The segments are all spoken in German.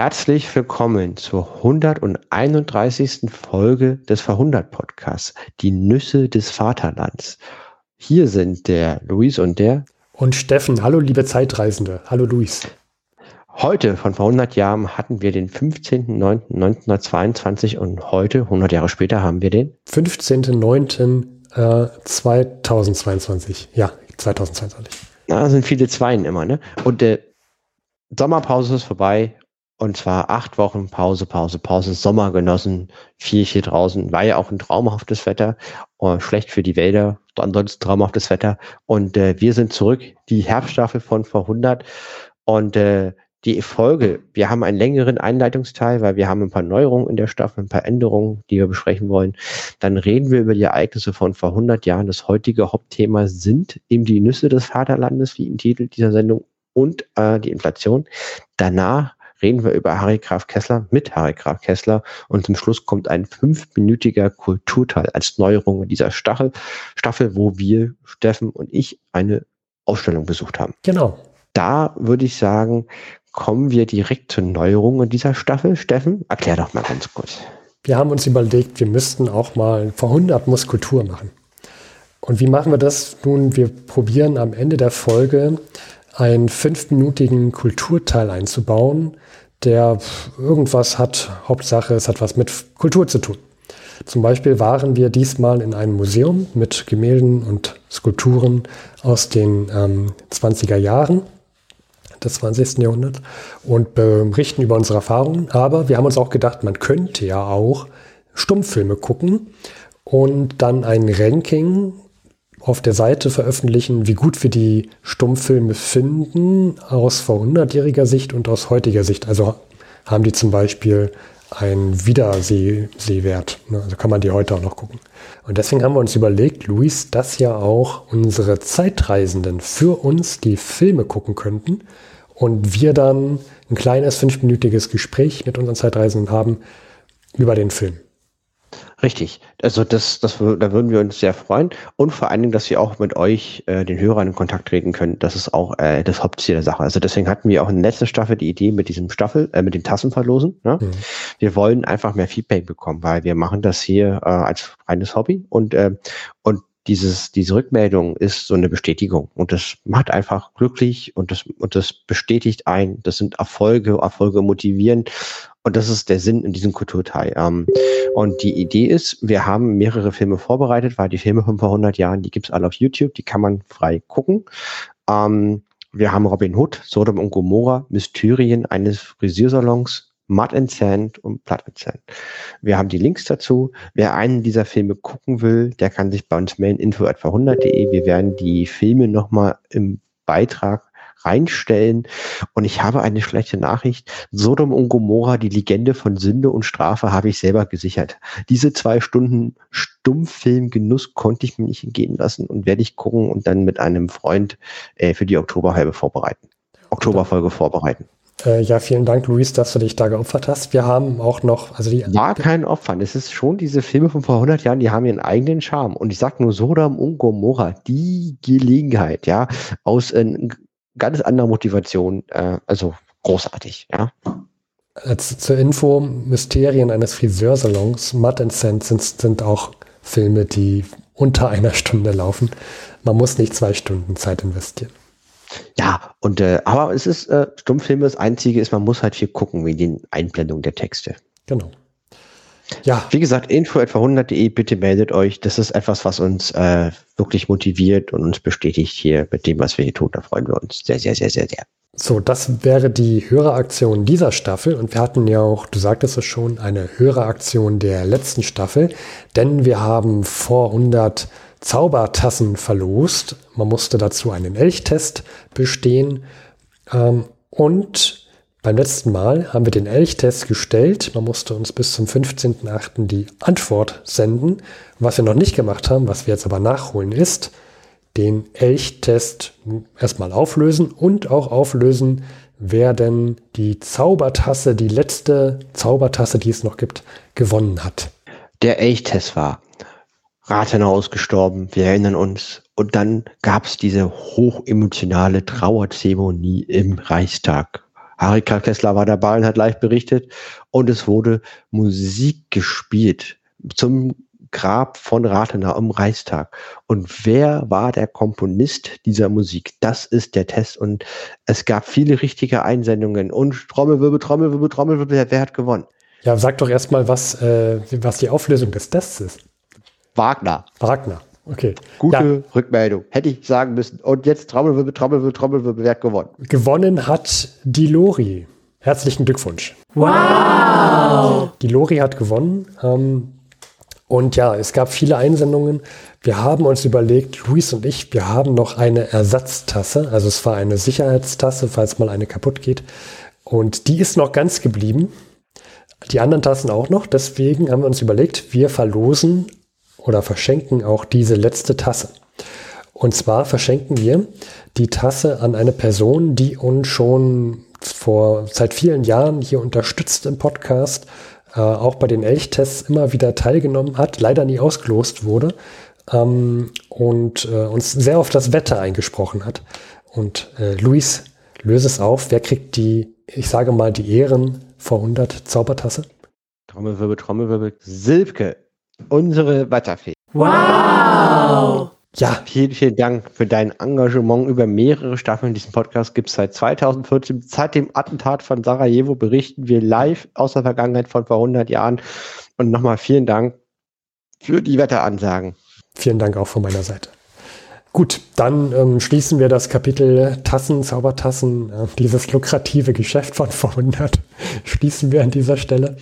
Herzlich willkommen zur 131. Folge des Verhundert Podcasts, die Nüsse des Vaterlands. Hier sind der Luis und der und Steffen. Hallo liebe Zeitreisende. Hallo Luis. Heute, von vor 100 Jahren, hatten wir den 15.09.1922 und heute, 100 Jahre später, haben wir den 15.09.2022. Äh, ja, 2022. Da sind viele Zweien immer, ne? Und der Sommerpause ist vorbei und zwar acht Wochen Pause, Pause, Pause, Sommer genossen, viel hier draußen. War ja auch ein traumhaftes Wetter, äh, schlecht für die Wälder, ansonsten traumhaftes Wetter. Und äh, wir sind zurück, die Herbststaffel von vor 100. Und äh, die Folge, wir haben einen längeren Einleitungsteil, weil wir haben ein paar Neuerungen in der Staffel, ein paar Änderungen, die wir besprechen wollen. Dann reden wir über die Ereignisse von vor 100 Jahren. Das heutige Hauptthema sind eben die Nüsse des Vaterlandes, wie im Titel dieser Sendung, und äh, die Inflation. Danach reden wir über Harry Graf Kessler mit Harry Graf Kessler und zum Schluss kommt ein fünfminütiger Kulturteil als Neuerung in dieser Staffel, Staffel, wo wir, Steffen und ich, eine Ausstellung besucht haben. Genau. Da würde ich sagen, kommen wir direkt zur Neuerung in dieser Staffel. Steffen, erklär doch mal ganz kurz. Wir haben uns überlegt, wir müssten auch mal vor 100 Muskultur machen. Und wie machen wir das? Nun, wir probieren am Ende der Folge einen fünfminütigen Kulturteil einzubauen, der irgendwas hat, Hauptsache es hat was mit Kultur zu tun. Zum Beispiel waren wir diesmal in einem Museum mit Gemälden und Skulpturen aus den ähm, 20er Jahren des 20. Jahrhunderts und berichten über unsere Erfahrungen. Aber wir haben uns auch gedacht, man könnte ja auch Stummfilme gucken und dann ein Ranking auf der Seite veröffentlichen, wie gut wir die Stummfilme finden aus vor 100-jähriger Sicht und aus heutiger Sicht. Also haben die zum Beispiel einen Wiedersehwert. Ne? Also kann man die heute auch noch gucken. Und deswegen haben wir uns überlegt, Luis, dass ja auch unsere Zeitreisenden für uns die Filme gucken könnten und wir dann ein kleines fünfminütiges Gespräch mit unseren Zeitreisenden haben über den Film. Richtig. Also das, das, da würden wir uns sehr freuen. Und vor allen Dingen, dass wir auch mit euch, äh, den Hörern in Kontakt treten können. Das ist auch äh, das Hauptziel der Sache. Also deswegen hatten wir auch in der letzten Staffel die Idee mit diesem Staffel, äh, mit den Tassen verlosen. Ne? Mhm. Wir wollen einfach mehr Feedback bekommen, weil wir machen das hier äh, als reines Hobby und, äh, und dieses, diese Rückmeldung ist so eine Bestätigung und das macht einfach glücklich und das, und das bestätigt ein. Das sind Erfolge, Erfolge motivieren und das ist der Sinn in diesem Kulturteil. Ähm, und die Idee ist, wir haben mehrere Filme vorbereitet, weil die Filme von vor 100 Jahren, die gibt's alle auf YouTube, die kann man frei gucken. Ähm, wir haben Robin Hood, Sodom und Gomorra, Mystyrien eines Frisiersalons, Mud and Sand und Blood and Sand. Wir haben die Links dazu. Wer einen dieser Filme gucken will, der kann sich bei uns mailen, info etwa 100.de. Wir werden die Filme nochmal im Beitrag reinstellen. Und ich habe eine schlechte Nachricht. Sodom und Gomorra, die Legende von Sünde und Strafe, habe ich selber gesichert. Diese zwei Stunden Stummfilmgenuss konnte ich mir nicht entgehen lassen und werde ich gucken und dann mit einem Freund äh, für die Oktoberhalbe vorbereiten. Oktoberfolge vorbereiten. Äh, ja, vielen Dank, Luis, dass du dich da geopfert hast. Wir haben auch noch, also die. War kein Opfer. Es ist schon diese Filme von vor 100 Jahren, die haben ihren eigenen Charme. Und ich sag nur Sodom und Gomorra, die Gelegenheit, ja, aus äh, ganz andere Motivation. Äh, also großartig, ja. Als zur Info, Mysterien eines Friseursalons, Mud and Sand sind, sind auch Filme, die unter einer Stunde laufen. Man muss nicht zwei Stunden Zeit investieren. Ja, und äh, aber es ist äh, Stummfilme, das Einzige ist, man muss halt viel gucken wie die Einblendung der Texte. Genau. Ja. Wie gesagt, info etwa 100.de, bitte meldet euch. Das ist etwas, was uns äh, wirklich motiviert und uns bestätigt hier mit dem, was wir hier tun. Da freuen wir uns sehr, sehr, sehr, sehr, sehr. So, das wäre die Höreraktion dieser Staffel. Und wir hatten ja auch, du sagtest es schon, eine Höreraktion der letzten Staffel. Denn wir haben vor 100 Zaubertassen verlost. Man musste dazu einen Elchtest bestehen. Ähm, und beim letzten Mal haben wir den Elchtest gestellt. Man musste uns bis zum 15.08. die Antwort senden. Was wir noch nicht gemacht haben, was wir jetzt aber nachholen, ist den Elchtest erstmal auflösen und auch auflösen, wer denn die Zaubertasse, die letzte Zaubertasse, die es noch gibt, gewonnen hat. Der Elchtest war Rathenau ist gestorben, wir erinnern uns. Und dann gab es diese hochemotionale Trauerzeremonie im Reichstag Harika Kessler war dabei und hat live berichtet. Und es wurde Musik gespielt zum Grab von Rathenau im Reichstag. Und wer war der Komponist dieser Musik? Das ist der Test. Und es gab viele richtige Einsendungen. Und Trommelwirbel, Trommelwirbel, Trommelwirbel, wer hat gewonnen? Ja, sag doch erstmal, was, äh, was die Auflösung des Tests ist. Wagner. Wagner, okay. Gute ja. Rückmeldung. Hätte ich sagen müssen. Und jetzt Trommelwirbel, Trommelwirbel, Trommelwirbel, wer hat gewonnen? Gewonnen hat die Lori. Herzlichen Glückwunsch. Wow! Die Lori hat gewonnen. Ähm, und ja, es gab viele Einsendungen. Wir haben uns überlegt, Luis und ich, wir haben noch eine Ersatztasse. Also es war eine Sicherheitstasse, falls mal eine kaputt geht. Und die ist noch ganz geblieben. Die anderen Tassen auch noch. Deswegen haben wir uns überlegt, wir verlosen oder verschenken auch diese letzte Tasse. Und zwar verschenken wir die Tasse an eine Person, die uns schon vor seit vielen Jahren hier unterstützt im Podcast äh, auch bei den Elchtests immer wieder teilgenommen hat, leider nie ausgelost wurde ähm, und äh, uns sehr auf das Wetter eingesprochen hat. Und äh, Luis, löse es auf. Wer kriegt die, ich sage mal, die Ehren vor 100 Zaubertasse? Trommelwirbel, Trommelwirbel. Silke, unsere Wetterfee. Wow! Ja, vielen, vielen Dank für dein Engagement über mehrere Staffeln. Diesen Podcast gibt es seit 2014. Seit dem Attentat von Sarajevo berichten wir live aus der Vergangenheit von vor 100 Jahren. Und nochmal vielen Dank für die Wetteransagen. Vielen Dank auch von meiner Seite. Gut, dann ähm, schließen wir das Kapitel Tassen, Zaubertassen, äh, dieses lukrative Geschäft von vor 100, schließen wir an dieser Stelle.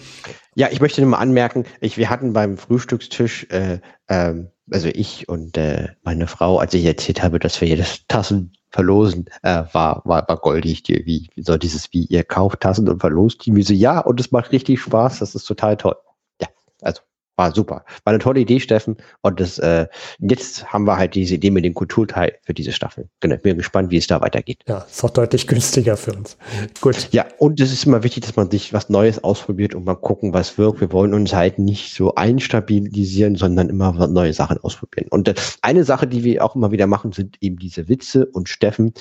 Ja, ich möchte nur mal anmerken, ich, wir hatten beim Frühstückstisch äh, ähm, also ich und äh, meine Frau, als ich erzählt habe, dass wir hier das Tassen verlosen, äh, war, war, war goldig, die, wie, so dieses, wie ihr kauft Tassen und verlost die, so, ja, und es macht richtig Spaß, das ist total toll. Ja, also war super. War eine tolle Idee, Steffen. Und das, äh, jetzt haben wir halt diese Idee mit dem Kulturteil für diese Staffel. Genau, bin gespannt, wie es da weitergeht. Ja, ist auch deutlich günstiger für uns. Gut. Ja, und es ist immer wichtig, dass man sich was Neues ausprobiert und mal gucken, was wirkt. Wir wollen uns halt nicht so einstabilisieren, sondern immer neue Sachen ausprobieren. Und äh, eine Sache, die wir auch immer wieder machen, sind eben diese Witze. Und Steffen,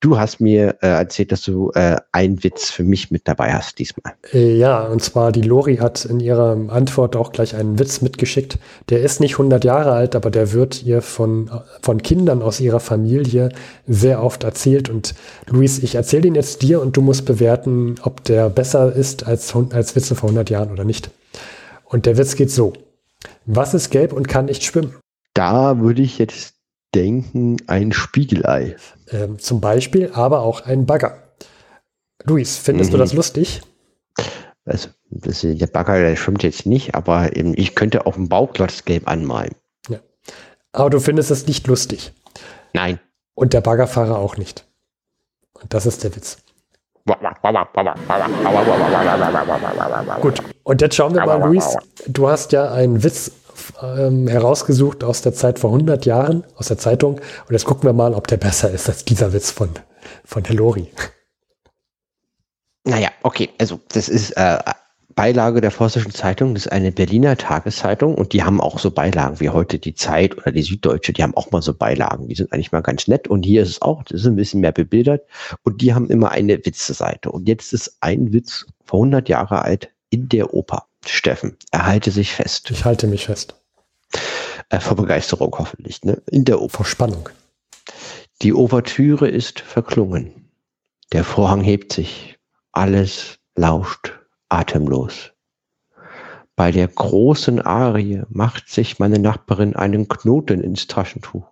Du hast mir äh, erzählt, dass du äh, einen Witz für mich mit dabei hast diesmal. Äh, ja, und zwar die Lori hat in ihrer Antwort auch gleich einen Witz mitgeschickt. Der ist nicht 100 Jahre alt, aber der wird ihr von, von Kindern aus ihrer Familie sehr oft erzählt. Und Luis, ich erzähle den jetzt dir und du musst bewerten, ob der besser ist als, als Witze vor 100 Jahren oder nicht. Und der Witz geht so. Was ist gelb und kann nicht schwimmen? Da würde ich jetzt denken, ein Spiegelei. Ähm, zum Beispiel, aber auch ein Bagger. Luis, findest mhm. du das lustig? Also, das, der Bagger, der schwimmt jetzt nicht, aber eben, ich könnte auf dem Bauklotz gelb anmalen. Ja. Aber du findest es nicht lustig. Nein. Und der Baggerfahrer auch nicht. Und das ist der Witz. Gut, und jetzt schauen wir mal, Luis, du hast ja einen Witz ähm, herausgesucht aus der Zeit vor 100 Jahren, aus der Zeitung. Und jetzt gucken wir mal, ob der besser ist als dieser Witz von, von der Lori. Naja, okay, also das ist äh, Beilage der Forstischen Zeitung, das ist eine Berliner Tageszeitung und die haben auch so Beilagen wie heute die Zeit oder die Süddeutsche, die haben auch mal so Beilagen, die sind eigentlich mal ganz nett und hier ist es auch, das ist ein bisschen mehr bebildert und die haben immer eine Witze-Seite und jetzt ist ein Witz vor 100 Jahre alt in der Oper. Steffen, er halte sich fest. Ich halte mich fest. Äh, vor Begeisterung hoffentlich, ne? In der Oper. Vor Spannung. Die Ouvertüre ist verklungen. Der Vorhang hebt sich. Alles lauscht atemlos. Bei der großen Arie macht sich meine Nachbarin einen Knoten ins Taschentuch.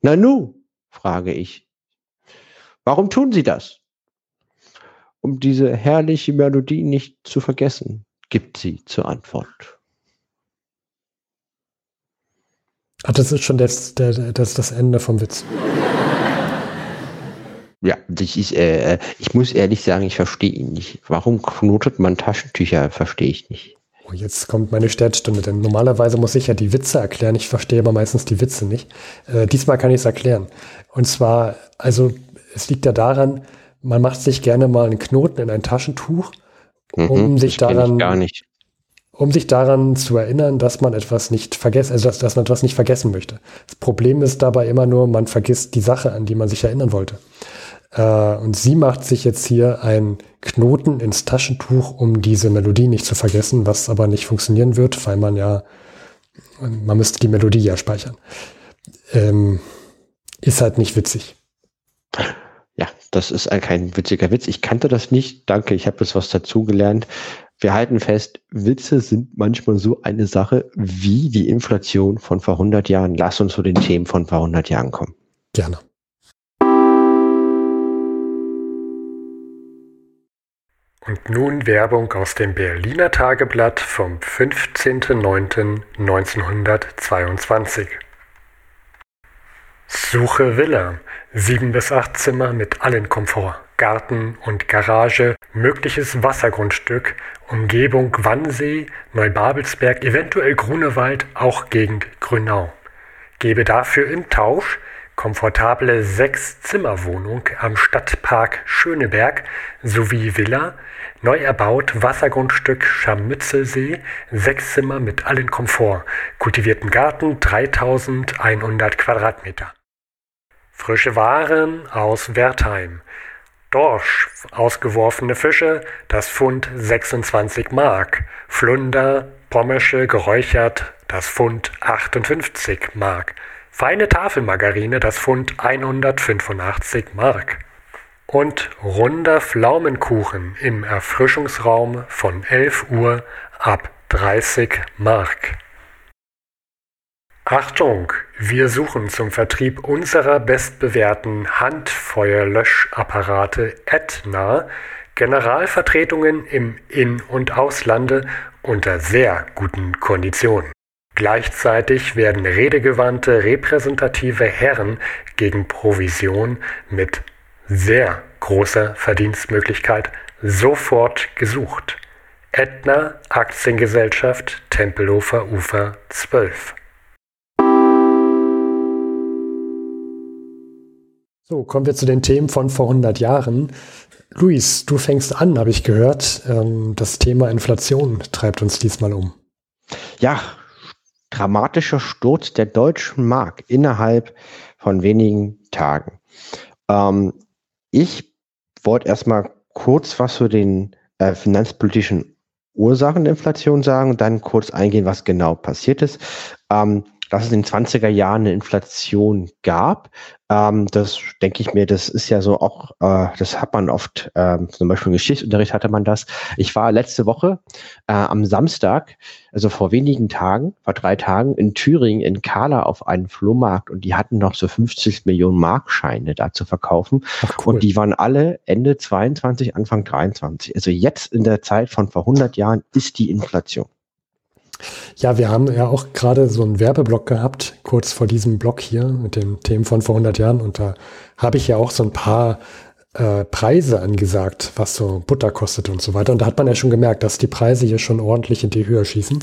Nanu, frage ich. Warum tun Sie das? Um diese herrliche Melodie nicht zu vergessen, gibt sie zur Antwort. Ach, das ist schon das, das, das, Ende vom Witz. Ja, ich, ich, äh, ich muss ehrlich sagen, ich verstehe ihn nicht. Warum knotet man Taschentücher? Verstehe ich nicht. Oh, jetzt kommt meine Sternstunde, denn normalerweise muss ich ja die Witze erklären. Ich verstehe aber meistens die Witze nicht. Äh, diesmal kann ich es erklären. Und zwar, also es liegt ja daran, man macht sich gerne mal einen Knoten in ein Taschentuch, um mhm, sich daran um sich daran zu erinnern, dass man etwas nicht vergessen, also dass, dass man etwas nicht vergessen möchte. Das Problem ist dabei immer nur, man vergisst die Sache, an die man sich erinnern wollte. Äh, und sie macht sich jetzt hier einen Knoten ins Taschentuch, um diese Melodie nicht zu vergessen, was aber nicht funktionieren wird, weil man ja, man müsste die Melodie ja speichern. Ähm, ist halt nicht witzig. Das ist kein witziger Witz. Ich kannte das nicht. Danke, ich habe jetzt was dazugelernt. Wir halten fest, Witze sind manchmal so eine Sache wie die Inflation von vor 100 Jahren. Lass uns zu den Themen von vor 100 Jahren kommen. Gerne. Und nun Werbung aus dem Berliner Tageblatt vom 15.09.1922. Suche Villa. Sieben bis acht Zimmer mit allen Komfort. Garten und Garage, mögliches Wassergrundstück, Umgebung Wannsee, Neubabelsberg, eventuell Grunewald, auch Gegend Grünau. Gebe dafür im Tausch. Komfortable Sechs-Zimmer-Wohnung am Stadtpark Schöneberg sowie Villa, neu erbaut Wassergrundstück Scharmützelsee, sechs Zimmer mit allen Komfort, kultivierten Garten 3100 Quadratmeter. Frische Waren aus Wertheim. Dorsch, ausgeworfene Fische, das Pfund 26 Mark. Flunder, Pommersche, geräuchert, das Pfund 58 Mark. Feine Tafelmargarine, das Pfund 185 Mark. Und runder Pflaumenkuchen im Erfrischungsraum von 11 Uhr ab 30 Mark. Achtung, wir suchen zum Vertrieb unserer bestbewährten Handfeuerlöschapparate Etna Generalvertretungen im In- und Auslande unter sehr guten Konditionen. Gleichzeitig werden redegewandte repräsentative Herren gegen Provision mit sehr großer Verdienstmöglichkeit sofort gesucht. Etna Aktiengesellschaft Tempelhofer Ufer 12 So, kommen wir zu den Themen von vor 100 Jahren. Luis, du fängst an, habe ich gehört. Ähm, das Thema Inflation treibt uns diesmal um. Ja, dramatischer Sturz der deutschen Mark innerhalb von wenigen Tagen. Ähm, ich wollte erstmal kurz was zu den äh, finanzpolitischen Ursachen der Inflation sagen und dann kurz eingehen, was genau passiert ist. Ähm, dass es in den 20er Jahren eine Inflation gab. Ähm, das denke ich mir, das ist ja so auch, äh, das hat man oft, ähm, zum Beispiel im Geschichtsunterricht hatte man das. Ich war letzte Woche äh, am Samstag, also vor wenigen Tagen, vor drei Tagen in Thüringen in Kala auf einem Flohmarkt und die hatten noch so 50 Millionen Markscheine da zu verkaufen. Ach, cool. Und die waren alle Ende 22, Anfang 23. Also jetzt in der Zeit von vor 100 Jahren ist die Inflation. Ja, wir haben ja auch gerade so einen Werbeblock gehabt, kurz vor diesem Block hier mit den Themen von vor 100 Jahren. Und da habe ich ja auch so ein paar äh, Preise angesagt, was so Butter kostet und so weiter. Und da hat man ja schon gemerkt, dass die Preise hier schon ordentlich in die Höhe schießen.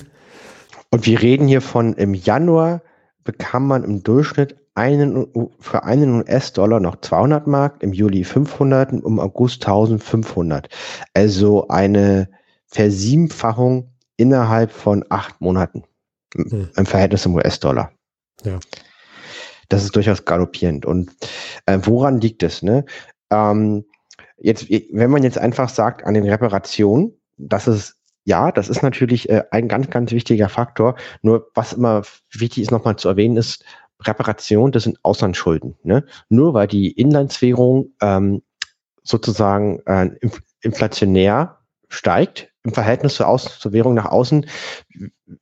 Und wir reden hier von im Januar bekam man im Durchschnitt einen, für einen US-Dollar noch 200 Mark, im Juli 500 und im August 1500. Also eine Versiebenfachung innerhalb von acht Monaten hm. im Verhältnis zum US-Dollar. Ja. Das ist durchaus galoppierend. Und äh, woran liegt es? Ne? Ähm, jetzt, wenn man jetzt einfach sagt, an den Reparationen, das ist ja, das ist natürlich äh, ein ganz, ganz wichtiger Faktor. Nur was immer wichtig ist, nochmal zu erwähnen, ist, Reparation, das sind Auslandsschulden. Ne? Nur weil die Inlandswährung ähm, sozusagen äh, inflationär steigt, im Verhältnis zur, Außen, zur Währung nach außen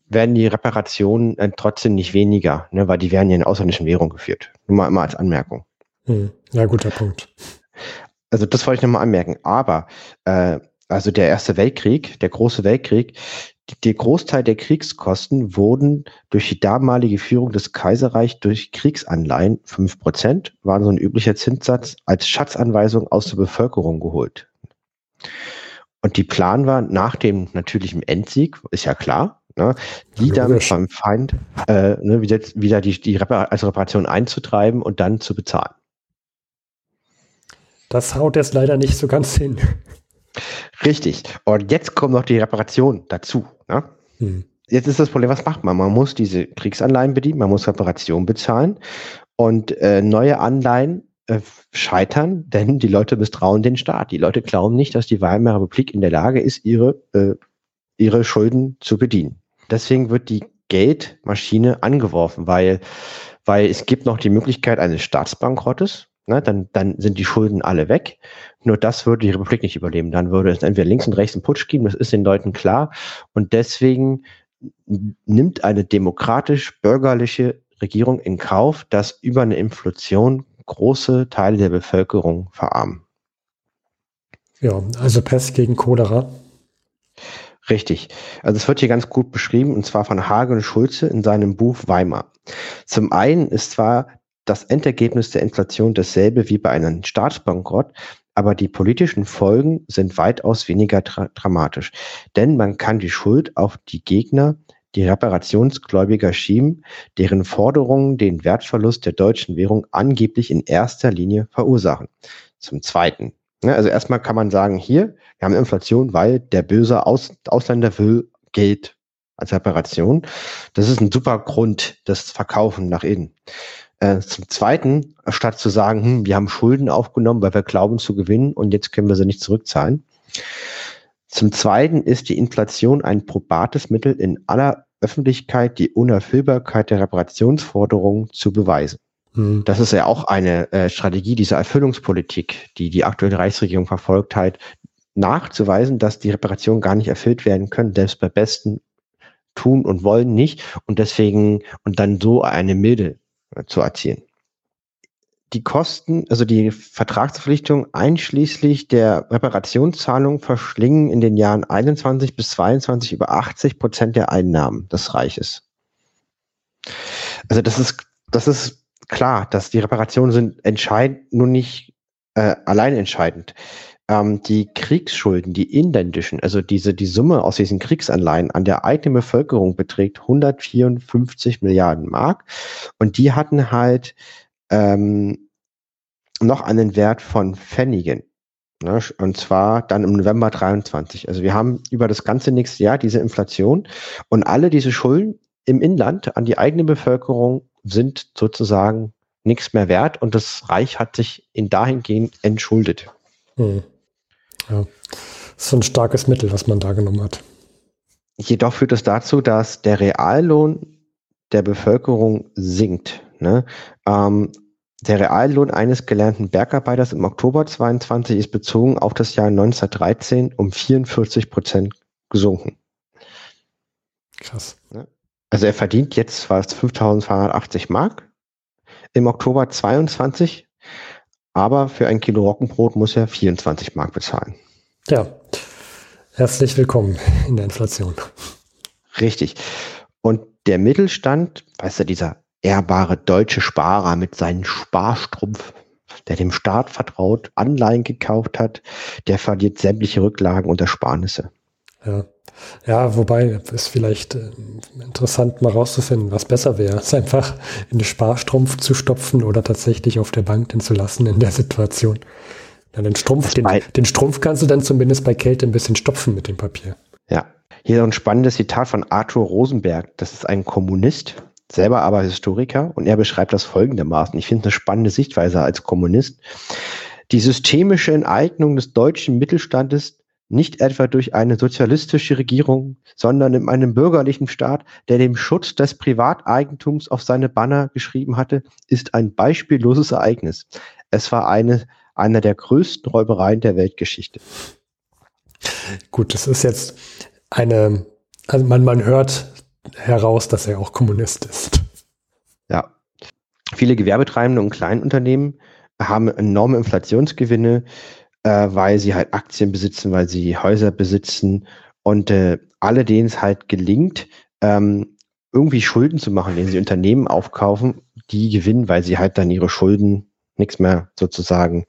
werden die Reparationen äh, trotzdem nicht weniger, ne, weil die werden ja in ausländischen Währung geführt. Nur mal immer als Anmerkung. Hm. Ja, guter Punkt. Also das wollte ich nochmal anmerken. Aber äh, also der Erste Weltkrieg, der große Weltkrieg, der Großteil der Kriegskosten wurden durch die damalige Führung des Kaiserreichs durch Kriegsanleihen, fünf Prozent, waren so ein üblicher Zinssatz, als Schatzanweisung aus der Bevölkerung geholt. Und die Plan war nach dem natürlichen Endsieg, ist ja klar, ne, die ja, dann beim Feind äh, ne, wieder, wieder die, die Repar als Reparation einzutreiben und dann zu bezahlen. Das haut jetzt leider nicht so ganz hin. Richtig. Und jetzt kommt noch die Reparation dazu. Ne? Hm. Jetzt ist das Problem, was macht man? Man muss diese Kriegsanleihen bedienen, man muss Reparation bezahlen und äh, neue Anleihen äh, scheitern, denn die Leute misstrauen den Staat. Die Leute glauben nicht, dass die Weimarer Republik in der Lage ist, ihre, äh, ihre Schulden zu bedienen. Deswegen wird die Geldmaschine angeworfen, weil, weil es gibt noch die Möglichkeit eines Staatsbankrottes. Ne, dann, dann sind die Schulden alle weg. Nur das würde die Republik nicht überleben. Dann würde es entweder links und rechts einen Putsch geben, das ist den Leuten klar. Und deswegen nimmt eine demokratisch-bürgerliche Regierung in Kauf, dass über eine Inflation große Teile der Bevölkerung verarmen. Ja, also Pest gegen Cholera. Richtig. Also es wird hier ganz gut beschrieben, und zwar von Hagen Schulze in seinem Buch Weimar. Zum einen ist zwar das Endergebnis der Inflation dasselbe wie bei einem Staatsbankrott, aber die politischen Folgen sind weitaus weniger dra dramatisch. Denn man kann die Schuld auf die Gegner, die Reparationsgläubiger schieben, deren Forderungen den Wertverlust der deutschen Währung angeblich in erster Linie verursachen. Zum Zweiten. Ne, also erstmal kann man sagen, hier, wir haben Inflation, weil der böse Aus Ausländer will Geld als Reparation. Das ist ein super Grund, das Verkaufen nach innen. Äh, zum Zweiten, statt zu sagen, hm, wir haben Schulden aufgenommen, weil wir glauben zu gewinnen und jetzt können wir sie nicht zurückzahlen. Zum Zweiten ist die Inflation ein probates Mittel in aller Öffentlichkeit, die Unerfüllbarkeit der Reparationsforderungen zu beweisen. Hm. Das ist ja auch eine äh, Strategie dieser Erfüllungspolitik, die die aktuelle Reichsregierung verfolgt hat, nachzuweisen, dass die Reparationen gar nicht erfüllt werden können, selbst bei besten tun und wollen nicht und deswegen und dann so eine Milde äh, zu erzielen. Die Kosten, also die Vertragsverpflichtung einschließlich der Reparationszahlung verschlingen in den Jahren 21 bis 22 über 80 Prozent der Einnahmen des Reiches. Also das ist, das ist klar, dass die Reparationen sind entscheidend, nur nicht äh, allein entscheidend. Ähm, die Kriegsschulden, die inländischen, also diese, die Summe aus diesen Kriegsanleihen an der eigenen Bevölkerung beträgt 154 Milliarden Mark. Und die hatten halt ähm, noch einen Wert von Pfennigen. Ne? Und zwar dann im November 23. Also wir haben über das ganze nächste Jahr diese Inflation und alle diese Schulden im Inland an die eigene Bevölkerung sind sozusagen nichts mehr wert und das Reich hat sich in dahingehend entschuldet. Hm. Ja, das ist ein starkes Mittel, was man da genommen hat. Jedoch führt es dazu, dass der Reallohn der Bevölkerung sinkt. Ne? Ähm, der Reallohn eines gelernten Bergarbeiters im Oktober 22 ist bezogen auf das Jahr 1913 um 44 Prozent gesunken. Krass. Also er verdient jetzt fast 5.280 Mark im Oktober 22, aber für ein Kilo Roggenbrot muss er 24 Mark bezahlen. Ja, herzlich willkommen in der Inflation. Richtig. Und der Mittelstand, weißt du, dieser ehrbare deutsche Sparer mit seinem Sparstrumpf, der dem Staat vertraut, Anleihen gekauft hat, der verliert sämtliche Rücklagen und Ersparnisse. Ja. Ja, wobei es vielleicht äh, interessant mal rauszufinden, was besser wäre, es einfach in den Sparstrumpf zu stopfen oder tatsächlich auf der Bank denn zu lassen in der Situation. Ja, den Strumpf, den, den Strumpf kannst du dann zumindest bei Kälte ein bisschen stopfen mit dem Papier. Ja. Hier ein spannendes Zitat von Arthur Rosenberg. Das ist ein Kommunist, selber aber Historiker, und er beschreibt das folgendermaßen. Ich finde eine spannende Sichtweise als Kommunist. Die systemische Enteignung des deutschen Mittelstandes nicht etwa durch eine sozialistische Regierung, sondern in einem bürgerlichen Staat, der dem Schutz des Privateigentums auf seine Banner geschrieben hatte, ist ein beispielloses Ereignis. Es war eine, einer der größten Räubereien der Weltgeschichte. Gut, das ist jetzt eine, also man, man hört heraus, dass er auch Kommunist ist. Ja. Viele Gewerbetreibende und Kleinunternehmen haben enorme Inflationsgewinne, äh, weil sie halt Aktien besitzen, weil sie Häuser besitzen und äh, alle, denen es halt gelingt, ähm, irgendwie Schulden zu machen, denen sie Unternehmen aufkaufen, die gewinnen, weil sie halt dann ihre Schulden nichts mehr sozusagen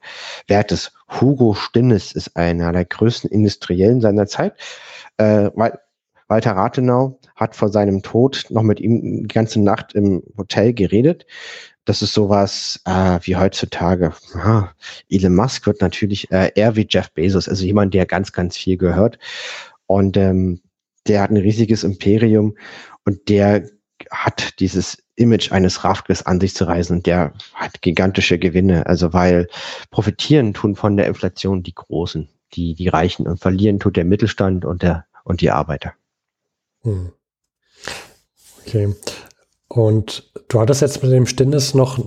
wert ist. Hugo Stinnes ist einer der größten Industriellen seiner Zeit. Äh, Walter Rathenau hat vor seinem Tod noch mit ihm die ganze Nacht im Hotel geredet das ist sowas äh, wie heutzutage. Ah, Elon Musk wird natürlich äh, eher wie Jeff Bezos, also jemand, der ganz, ganz viel gehört. Und ähm, der hat ein riesiges Imperium und der hat dieses Image eines Rafkes an sich zu reißen und der hat gigantische Gewinne. Also weil profitieren tun von der Inflation die Großen, die, die Reichen und verlieren tut der Mittelstand und der und die Arbeiter. Hm. Okay. Und du hattest jetzt mit dem Stinnes noch,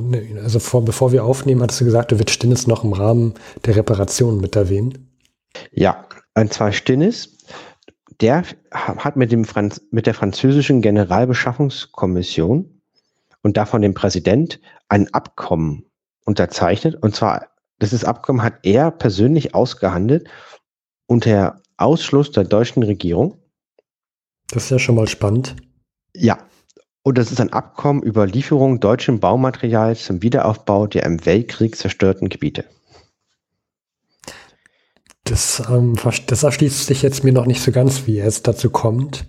also vor, bevor wir aufnehmen, hattest du gesagt, du wird Stinnes noch im Rahmen der Reparation mit erwähnen. Ja, und zwar Stinnes, der hat mit, dem Franz, mit der französischen Generalbeschaffungskommission und davon dem Präsident ein Abkommen unterzeichnet. Und zwar, dieses Abkommen hat er persönlich ausgehandelt unter Ausschluss der deutschen Regierung. Das ist ja schon mal spannend. Ja. Und das ist ein Abkommen über Lieferung deutschen Baumaterials zum Wiederaufbau der im Weltkrieg zerstörten Gebiete. Das, ähm, das erschließt sich jetzt mir noch nicht so ganz, wie es dazu kommt,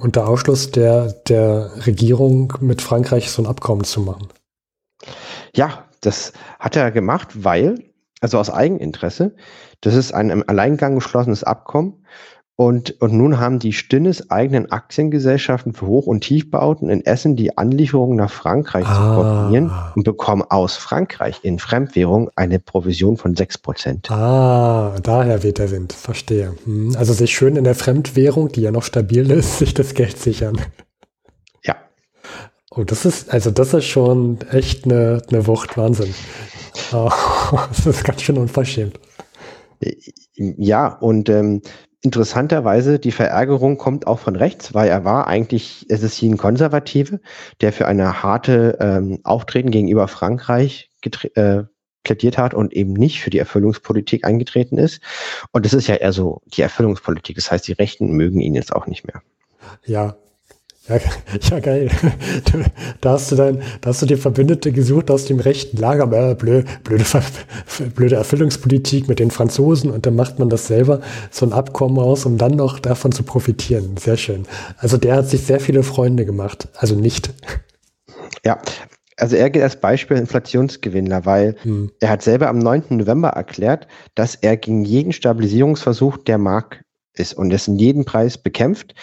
unter Ausschluss der, der Regierung mit Frankreich so ein Abkommen zu machen. Ja, das hat er gemacht, weil, also aus Eigeninteresse, das ist ein im Alleingang geschlossenes Abkommen und, und nun haben die Stinnes eigenen Aktiengesellschaften für Hoch- und Tiefbauten in Essen die Anlieferungen nach Frankreich ah. zu koordinieren und bekommen aus Frankreich in Fremdwährung eine Provision von 6%. Ah, daher weht der Wind. Verstehe. Hm. Also sich schön in der Fremdwährung, die ja noch stabil ist, sich das Geld sichern. Ja. Oh, das ist, also das ist schon echt eine, eine Wucht. Wahnsinn. Oh, das ist ganz schön unverschämt. Ja, und ähm, interessanterweise, die Verärgerung kommt auch von rechts, weil er war eigentlich, es ist hier ein Konservative, der für eine harte ähm, Auftreten gegenüber Frankreich äh, plädiert hat und eben nicht für die Erfüllungspolitik eingetreten ist. Und das ist ja eher so die Erfüllungspolitik. Das heißt, die Rechten mögen ihn jetzt auch nicht mehr. Ja, ja, ja, geil. Da hast du dann, da hast du dir Verbündete gesucht aus dem rechten Lager, aber blöde, blöde, blöde Erfüllungspolitik mit den Franzosen und dann macht man das selber, so ein Abkommen aus, um dann noch davon zu profitieren. Sehr schön. Also der hat sich sehr viele Freunde gemacht. Also nicht. Ja, also er gilt als Beispiel Inflationsgewinnler, weil hm. er hat selber am 9. November erklärt, dass er gegen jeden Stabilisierungsversuch der Mark ist und es in jedem Preis bekämpft.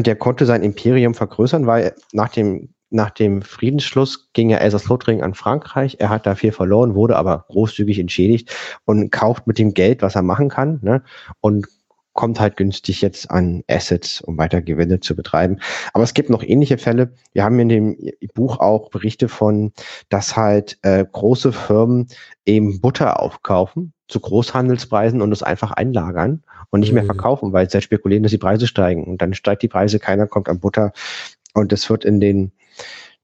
Und er konnte sein Imperium vergrößern, weil nach dem, nach dem Friedensschluss ging er Elsass-Lothringen an Frankreich. Er hat da viel verloren, wurde aber großzügig entschädigt und kauft mit dem Geld, was er machen kann, ne? und kommt halt günstig jetzt an Assets, um weiter Gewinne zu betreiben. Aber es gibt noch ähnliche Fälle. Wir haben in dem Buch auch Berichte von, dass halt äh, große Firmen eben Butter aufkaufen zu Großhandelspreisen und es einfach einlagern und nicht mehr mhm. verkaufen, weil sie halt spekulieren, dass die Preise steigen. Und dann steigt die Preise, keiner kommt an Butter. Und das wird in den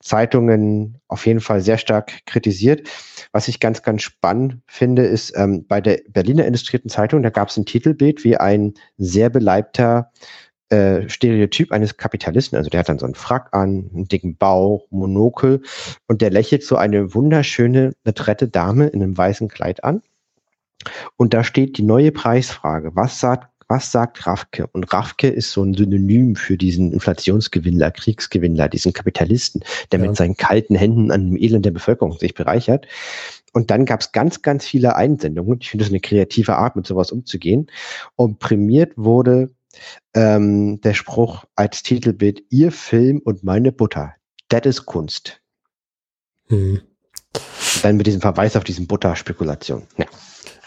Zeitungen auf jeden Fall sehr stark kritisiert. Was ich ganz, ganz spannend finde, ist ähm, bei der Berliner Illustrierten Zeitung, da gab es ein Titelbild wie ein sehr beleibter äh, Stereotyp eines Kapitalisten. Also der hat dann so einen Frack an, einen dicken Bauch, Monokel und der lächelt so eine wunderschöne, adrette Dame in einem weißen Kleid an. Und da steht die neue Preisfrage. Was sagt, was sagt Rafke? Und Rafke ist so ein Synonym für diesen Inflationsgewinnler, Kriegsgewinnler, diesen Kapitalisten, der ja. mit seinen kalten Händen an dem Elend der Bevölkerung sich bereichert. Und dann gab es ganz, ganz viele Einsendungen. Ich finde das eine kreative Art, mit sowas umzugehen. Und prämiert wurde ähm, der Spruch als Titelbild Ihr Film und meine Butter. Das ist Kunst. Hm. Dann mit diesem Verweis auf diesen Butterspekulation. Ja.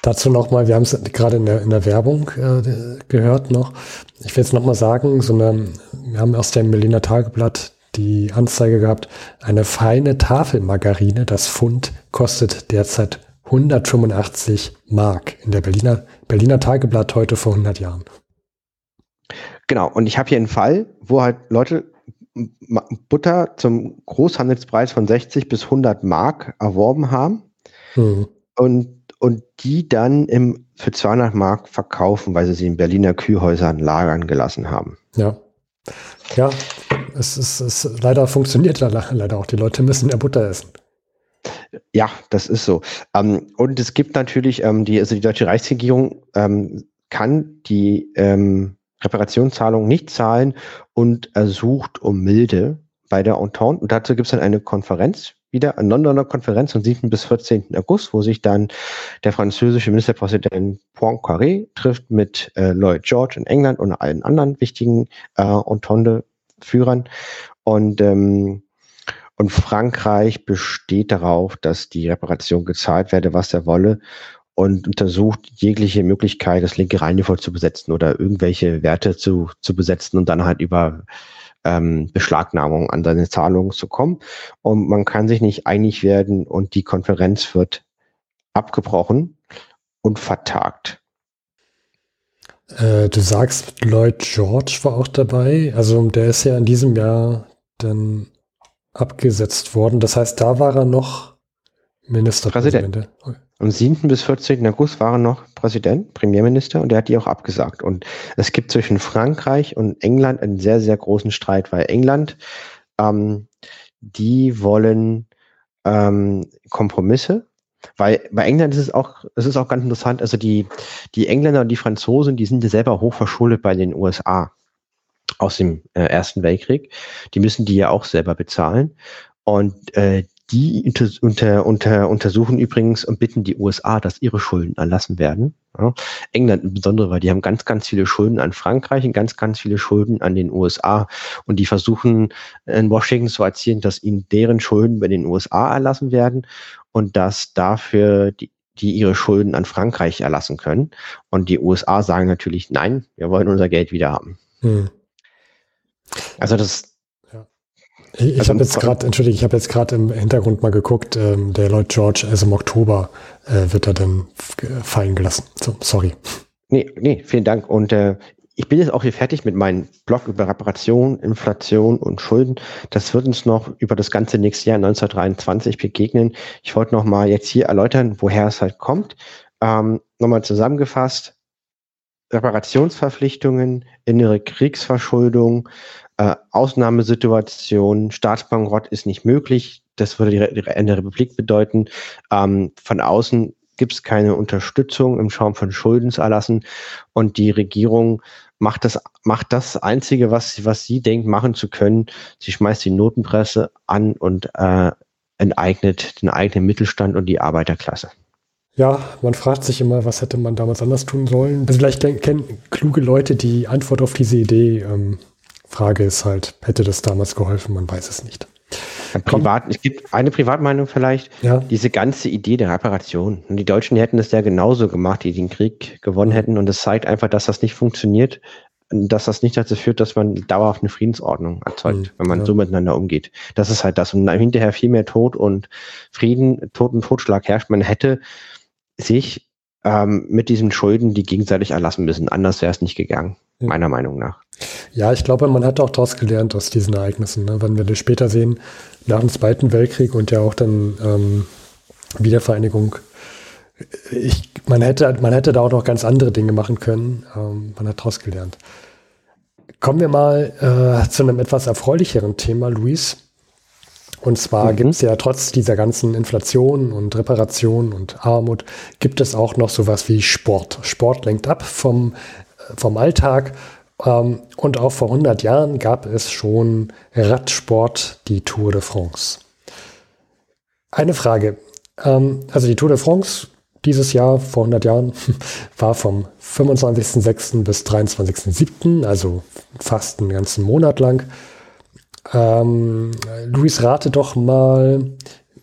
Dazu nochmal, wir haben es gerade in der, in der Werbung äh, gehört noch. Ich will jetzt nochmal sagen, so eine, wir haben aus dem Berliner Tageblatt die Anzeige gehabt, eine feine Tafelmargarine, das Pfund kostet derzeit 185 Mark in der Berliner, Berliner Tageblatt heute vor 100 Jahren. Genau, und ich habe hier einen Fall, wo halt Leute Butter zum Großhandelspreis von 60 bis 100 Mark erworben haben. Mhm. Und und die dann im, für 200 Mark verkaufen, weil sie sie in Berliner Kühlhäusern lagern gelassen haben. Ja. Ja, es ist, es leider funktioniert leider auch. Die Leute müssen ja Butter essen. Ja, das ist so. Ähm, und es gibt natürlich, ähm, die, also die deutsche Reichsregierung ähm, kann die ähm, Reparationszahlung nicht zahlen und ersucht um Milde bei der Entente. Und dazu gibt es dann eine Konferenz, wieder eine Londoner Konferenz vom 7. bis 14. August, wo sich dann der französische Ministerpräsident Poincaré trifft mit äh, Lloyd George in England und allen anderen wichtigen äh, Entente-Führern. Und ähm, Und Frankreich besteht darauf, dass die Reparation gezahlt werde, was er wolle und untersucht jegliche Möglichkeit, das linke Rheinufer zu besetzen oder irgendwelche Werte zu, zu besetzen und dann halt über ähm, Beschlagnahmung an seine Zahlungen zu kommen. Und man kann sich nicht einig werden und die Konferenz wird abgebrochen und vertagt. Äh, du sagst, Lloyd George war auch dabei. Also der ist ja in diesem Jahr dann abgesetzt worden. Das heißt, da war er noch Ministerpräsident. Präsident. Am 7. bis 14. August war er noch Präsident, Premierminister und er hat die auch abgesagt. Und es gibt zwischen Frankreich und England einen sehr, sehr großen Streit, weil England, ähm, die wollen ähm, Kompromisse weil bei England ist es auch, es ist auch ganz interessant, also die, die Engländer und die Franzosen, die sind ja selber hoch verschuldet bei den USA aus dem äh, Ersten Weltkrieg. Die müssen die ja auch selber bezahlen. Und äh, die unter, unter, unter, untersuchen übrigens und bitten die USA, dass ihre Schulden erlassen werden. Ja. England insbesondere, weil die haben ganz, ganz viele Schulden an Frankreich und ganz, ganz viele Schulden an den USA. Und die versuchen in Washington zu erzielen, dass ihnen deren Schulden bei den USA erlassen werden und dass dafür die, die ihre Schulden an Frankreich erlassen können. Und die USA sagen natürlich, nein, wir wollen unser Geld wieder haben. Hm. Also das. Ich, ich also habe jetzt gerade, entschuldige, ich habe jetzt gerade im Hintergrund mal geguckt, ähm, der Lloyd George, also im Oktober äh, wird er dann fallen gelassen. So, sorry. Nee, nee, vielen Dank. Und äh, ich bin jetzt auch hier fertig mit meinem Blog über Reparation, Inflation und Schulden. Das wird uns noch über das ganze nächste Jahr 1923 begegnen. Ich wollte noch mal jetzt hier erläutern, woher es halt kommt. Ähm, Nochmal zusammengefasst. Reparationsverpflichtungen, innere Kriegsverschuldung, äh, Ausnahmesituation, Staatsbankrott ist nicht möglich. Das würde die, Ende der Republik bedeuten. Ähm, von außen gibt es keine Unterstützung im Schaum von Schuldenserlassen und die Regierung macht das, macht das Einzige, was, was sie denkt, machen zu können. Sie schmeißt die Notenpresse an und äh, enteignet den eigenen Mittelstand und die Arbeiterklasse. Ja, man fragt sich immer, was hätte man damals anders tun sollen. Also vielleicht kennen kluge Leute die Antwort auf diese Idee. Ähm, Frage ist halt, hätte das damals geholfen? Man weiß es nicht. Privat, es gibt eine Privatmeinung vielleicht, ja. diese ganze Idee der Reparation. Und die Deutschen hätten das ja genauso gemacht, die den Krieg gewonnen hätten. Und es zeigt einfach, dass das nicht funktioniert, dass das nicht dazu führt, dass man dauerhaft eine Friedensordnung erzeugt, mhm, wenn man ja. so miteinander umgeht. Das ist halt das. Und hinterher viel mehr Tod und Frieden, Tod und Totschlag herrscht. Man hätte sich ähm, mit diesen Schulden die gegenseitig erlassen müssen. Anders wäre es nicht gegangen, ja. meiner Meinung nach. Ja, ich glaube, man hat auch daraus gelernt aus diesen Ereignissen. Ne? Wenn wir das später sehen, nach dem Zweiten Weltkrieg und ja auch dann ähm, Wiedervereinigung, ich, man, hätte, man hätte da auch noch ganz andere Dinge machen können. Ähm, man hat daraus gelernt. Kommen wir mal äh, zu einem etwas erfreulicheren Thema, Luis. Und zwar mhm. gibt es ja trotz dieser ganzen Inflation und Reparation und Armut, gibt es auch noch sowas wie Sport. Sport lenkt ab vom, vom Alltag. Ähm, und auch vor 100 Jahren gab es schon Radsport, die Tour de France. Eine Frage. Ähm, also die Tour de France dieses Jahr vor 100 Jahren war vom 25.06. bis 23.07., also fast einen ganzen Monat lang. Ähm, Luis, rate doch mal,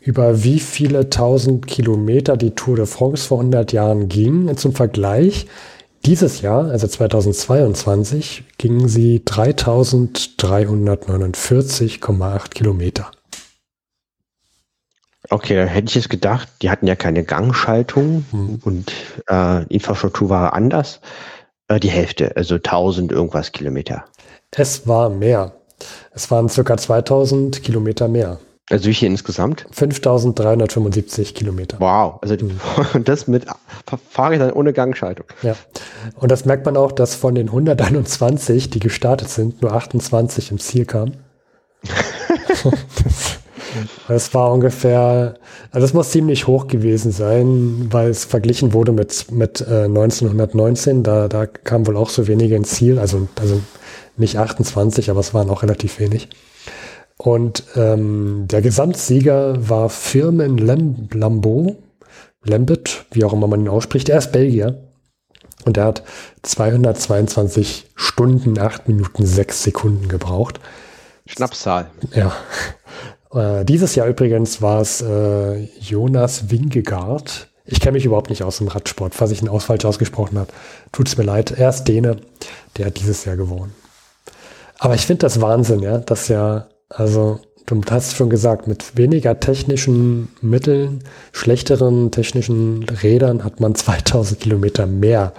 über wie viele tausend Kilometer die Tour de France vor 100 Jahren ging. Zum Vergleich, dieses Jahr, also 2022, gingen sie 3349,8 Kilometer. Okay, da hätte ich jetzt gedacht, die hatten ja keine Gangschaltung hm. und äh, Infrastruktur war anders. Äh, die Hälfte, also 1000 irgendwas Kilometer. Es war mehr. Es waren circa 2000 Kilometer mehr. Also wie viel insgesamt? 5375 Kilometer. Wow, also mhm. das mit Fahrrädern ohne Gangschaltung. Ja, und das merkt man auch, dass von den 121, die gestartet sind, nur 28 im Ziel kamen. das, das war ungefähr, also das muss ziemlich hoch gewesen sein, weil es verglichen wurde mit, mit äh, 1919, da, da kamen wohl auch so wenige ins Ziel, also, also nicht 28, aber es waren auch relativ wenig. Und ähm, der Gesamtsieger war Firmen Lam Lambeau, Lambert, wie auch immer man ihn ausspricht. Er ist Belgier. Und er hat 222 Stunden, 8 Minuten, 6 Sekunden gebraucht. Schnapszahl. Ja. Äh, dieses Jahr übrigens war es äh, Jonas Wingegaard. Ich kenne mich überhaupt nicht aus dem Radsport. Falls ich ihn aus falsch ausgesprochen habe, tut es mir leid. Er ist Däne, der hat dieses Jahr gewonnen. Aber ich finde das Wahnsinn, ja, dass ja, also du hast schon gesagt, mit weniger technischen Mitteln, schlechteren technischen Rädern hat man 2000 Kilometer mehr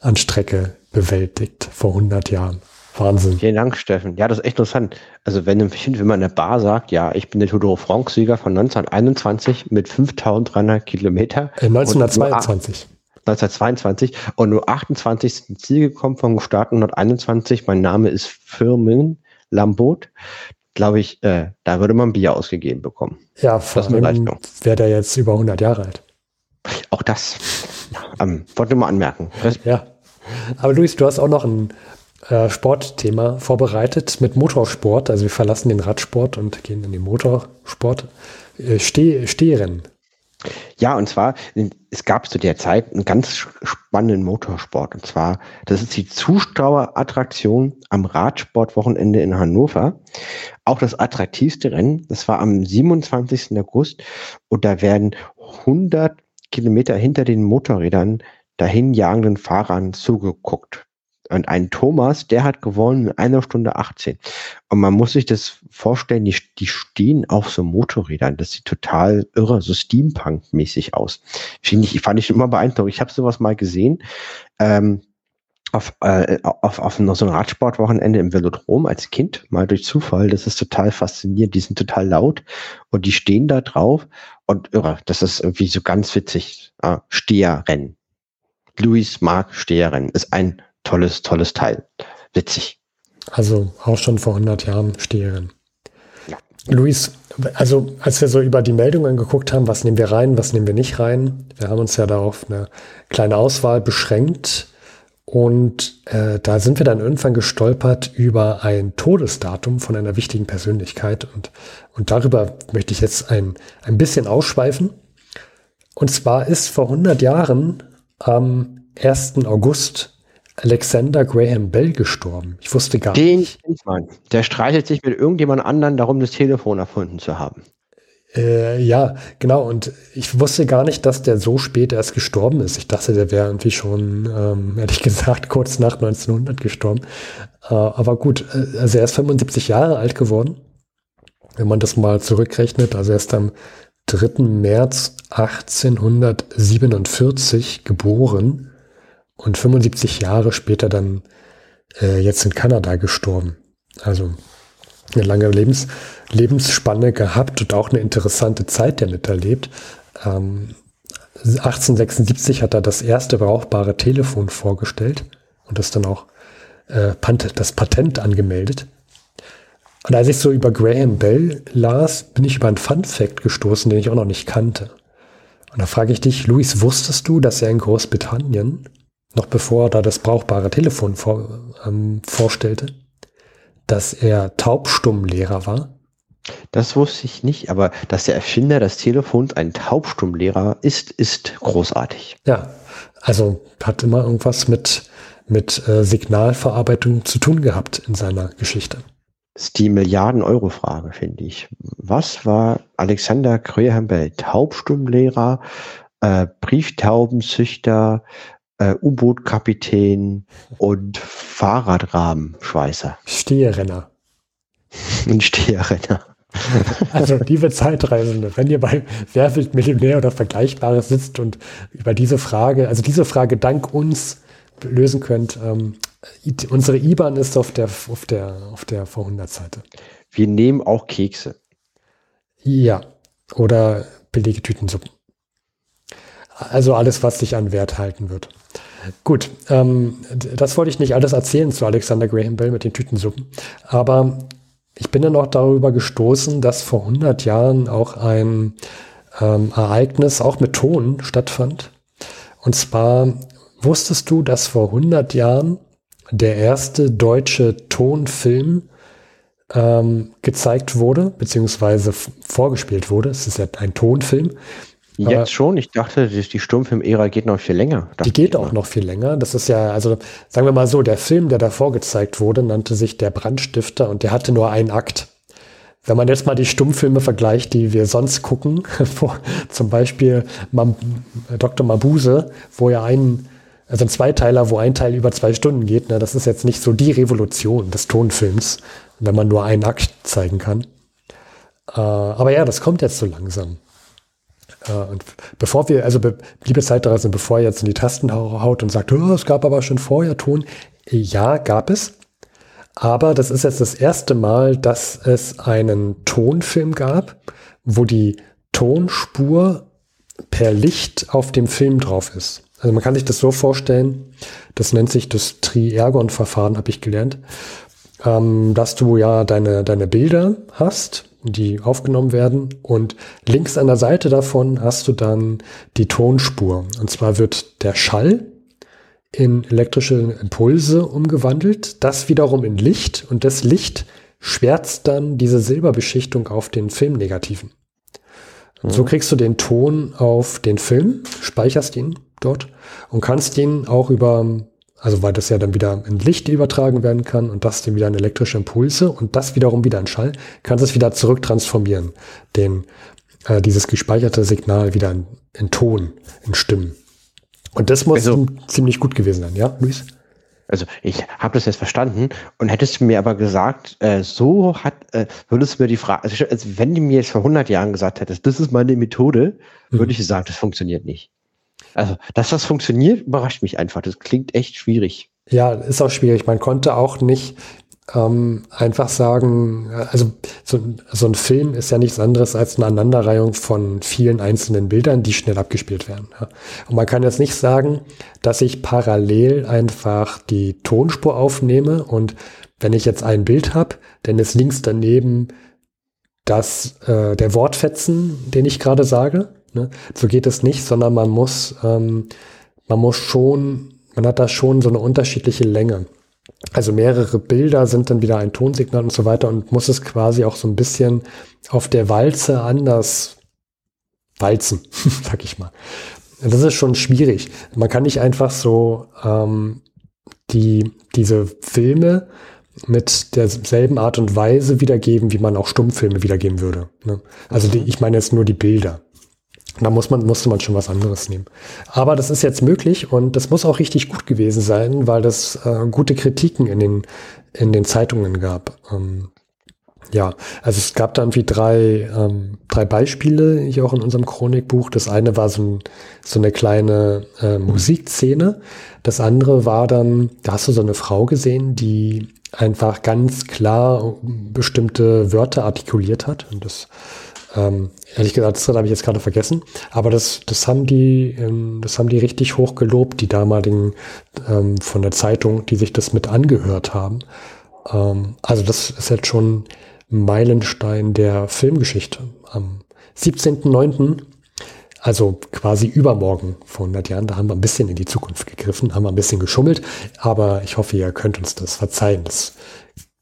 an Strecke bewältigt vor 100 Jahren. Wahnsinn. Vielen Dank, Steffen. Ja, das ist echt interessant. Also wenn, wenn man in der Bar sagt, ja, ich bin der Tour de France-Sieger von 1921 mit 5300 Kilometer. Äh, 1922. 1922 und nur 28 sind ins Ziel gekommen vom Start 121. Mein Name ist Firmin Lambot. Glaube ich, äh, da würde man Bier ausgegeben bekommen. Ja, vor allem wäre der jetzt über 100 Jahre alt. Auch das ähm, wollte mal anmerken. Ja. Aber Luis, du hast auch noch ein äh, Sportthema vorbereitet mit Motorsport. Also wir verlassen den Radsport und gehen in den Motorsport. Äh, Steh, Stehrennen. Ja, und zwar, es gab zu der Zeit einen ganz spannenden Motorsport. Und zwar, das ist die Zuschauerattraktion am Radsportwochenende in Hannover. Auch das attraktivste Rennen, das war am 27. August. Und da werden 100 Kilometer hinter den Motorrädern dahinjagenden Fahrern zugeguckt. Und ein Thomas, der hat gewonnen in einer Stunde 18. Und man muss sich das vorstellen, die, die stehen auf so Motorrädern. Das sieht total irre, so Steampunk-mäßig aus. Finde ich, fand ich immer beeindruckend. Ich habe sowas mal gesehen. Ähm, auf, äh, auf, auf so einem Radsportwochenende im Velodrom als Kind, mal durch Zufall. Das ist total faszinierend. Die sind total laut und die stehen da drauf und irre. Das ist irgendwie so ganz witzig. Ah, Steherrennen. Louis Mark Steherrennen ist ein tolles, tolles Teil. Witzig. Also auch schon vor 100 Jahren Steherin. Ja. Luis, also als wir so über die Meldungen geguckt haben, was nehmen wir rein, was nehmen wir nicht rein, wir haben uns ja darauf eine kleine Auswahl beschränkt. Und äh, da sind wir dann irgendwann gestolpert über ein Todesdatum von einer wichtigen Persönlichkeit. Und, und darüber möchte ich jetzt ein, ein bisschen ausschweifen. Und zwar ist vor 100 Jahren am 1. August Alexander Graham Bell gestorben. Ich wusste gar Den nicht. Man. Der streitet sich mit irgendjemand anderen darum, das Telefon erfunden zu haben. Äh, ja, genau. Und ich wusste gar nicht, dass der so spät erst gestorben ist. Ich dachte, der wäre irgendwie schon, ähm, ehrlich gesagt, kurz nach 1900 gestorben. Äh, aber gut, äh, also er ist 75 Jahre alt geworden. Wenn man das mal zurückrechnet, also er ist am 3. März 1847 geboren und 75 Jahre später dann äh, jetzt in Kanada gestorben. Also eine lange Lebens Lebensspanne gehabt und auch eine interessante Zeit der miterlebt. Ähm, 1876 hat er das erste brauchbare Telefon vorgestellt und das dann auch äh, das Patent angemeldet. Und als ich so über Graham Bell las, bin ich über einen Fun Fact gestoßen, den ich auch noch nicht kannte. Und da frage ich dich, Luis, wusstest du, dass er in Großbritannien noch bevor er da das brauchbare Telefon vor, ähm, vorstellte, dass er Taubstummlehrer war? Das wusste ich nicht, aber dass der Erfinder des Telefons ein Taubstummlehrer ist, ist großartig. Ja, also hat immer irgendwas mit, mit äh, Signalverarbeitung zu tun gehabt in seiner Geschichte. Das ist die Milliarden-Euro-Frage, finde ich. Was war Alexander Graham Bell? Taubstummlehrer, äh, Brieftaubenzüchter, äh, U-Boot-Kapitän und Fahrradrahmenschweißer. Steherenner. Ein Steherrenner. Also, liebe Zeitreisende, wenn ihr bei Wer wird Millionär oder Vergleichbares sitzt und über diese Frage, also diese Frage dank uns lösen könnt, ähm, unsere IBAN ist auf der, auf der, auf der Vorhundertseite. Wir nehmen auch Kekse. Ja, oder billige Tütensuppen. Also alles, was sich an Wert halten wird. Gut, ähm, das wollte ich nicht alles erzählen zu Alexander Graham Bell mit den Tütensuppen. Aber ich bin dann auch darüber gestoßen, dass vor 100 Jahren auch ein ähm, Ereignis, auch mit Ton, stattfand. Und zwar wusstest du, dass vor 100 Jahren der erste deutsche Tonfilm ähm, gezeigt wurde, beziehungsweise vorgespielt wurde. Es ist ja ein Tonfilm. Jetzt schon? Ich dachte, die Stummfilm-Ära geht noch viel länger. Die geht auch noch viel länger. Das ist ja, also sagen wir mal so, der Film, der davor gezeigt wurde, nannte sich Der Brandstifter und der hatte nur einen Akt. wenn man jetzt mal die Stummfilme vergleicht, die wir sonst gucken, wo, zum Beispiel Mam, Dr. Mabuse, wo ja ein, also ein Zweiteiler, wo ein Teil über zwei Stunden geht, ne, das ist jetzt nicht so die Revolution des Tonfilms, wenn man nur einen Akt zeigen kann. Äh, aber ja, das kommt jetzt so langsam. Äh, und bevor wir, also be, liebe Zeitreisen, bevor ihr jetzt in die Tasten haut und sagt, oh, es gab aber schon vorher Ton, ja, gab es. Aber das ist jetzt das erste Mal, dass es einen Tonfilm gab, wo die Tonspur per Licht auf dem Film drauf ist. Also man kann sich das so vorstellen, das nennt sich das Tri-Ergon-Verfahren, habe ich gelernt, ähm, dass du ja deine, deine Bilder hast, die aufgenommen werden und links an der Seite davon hast du dann die Tonspur. Und zwar wird der Schall in elektrische Impulse umgewandelt, das wiederum in Licht und das Licht schwärzt dann diese Silberbeschichtung auf den Filmnegativen. Mhm. So kriegst du den Ton auf den Film, speicherst ihn dort und kannst ihn auch über, also weil das ja dann wieder in Licht übertragen werden kann und das dann wieder in elektrische Impulse und das wiederum wieder in Schall, kannst es wieder zurücktransformieren, den, äh, dieses gespeicherte Signal wieder in, in Ton, in Stimmen. Und das muss also, ziemlich gut gewesen sein, ja, Luis? Also ich habe das jetzt verstanden und hättest du mir aber gesagt, äh, so hat, äh, würdest du mir die Frage, also, also, wenn du mir jetzt vor 100 Jahren gesagt hättest, das ist meine Methode, mhm. würde ich sagen, das funktioniert nicht. Also, dass das funktioniert, überrascht mich einfach. Das klingt echt schwierig. Ja, ist auch schwierig. Man konnte auch nicht ähm, einfach sagen, also so, so, ein Film ist ja nichts anderes als eine Aneinanderreihung von vielen einzelnen Bildern, die schnell abgespielt werden. Ja. Und man kann jetzt nicht sagen, dass ich parallel einfach die Tonspur aufnehme und wenn ich jetzt ein Bild habe, dann ist links daneben das äh, der Wortfetzen, den ich gerade sage. Ne? So geht es nicht, sondern man muss ähm, man muss schon, man hat da schon so eine unterschiedliche Länge. Also mehrere Bilder sind dann wieder ein Tonsignal und so weiter und muss es quasi auch so ein bisschen auf der Walze anders walzen, sag ich mal. Das ist schon schwierig. Man kann nicht einfach so ähm, die, diese Filme mit derselben Art und Weise wiedergeben, wie man auch Stummfilme wiedergeben würde. Ne? Also die, ich meine jetzt nur die Bilder. Da muss man, musste man schon was anderes nehmen. Aber das ist jetzt möglich und das muss auch richtig gut gewesen sein, weil das äh, gute Kritiken in den, in den Zeitungen gab. Ähm, ja, also es gab dann wie drei, ähm, drei Beispiele hier auch in unserem Chronikbuch. Das eine war so, ein, so eine kleine äh, Musikszene. Das andere war dann, da hast du so eine Frau gesehen, die einfach ganz klar bestimmte Wörter artikuliert hat. Und das ähm, ehrlich gesagt, das habe ich jetzt gerade vergessen. Aber das, das haben die, ähm, das haben die richtig hoch gelobt, die damaligen ähm, von der Zeitung, die sich das mit angehört haben. Ähm, also das ist jetzt schon ein Meilenstein der Filmgeschichte. Am 17.09., also quasi übermorgen vor 100 Jahren, da haben wir ein bisschen in die Zukunft gegriffen, haben wir ein bisschen geschummelt, aber ich hoffe, ihr könnt uns das verzeihen. Das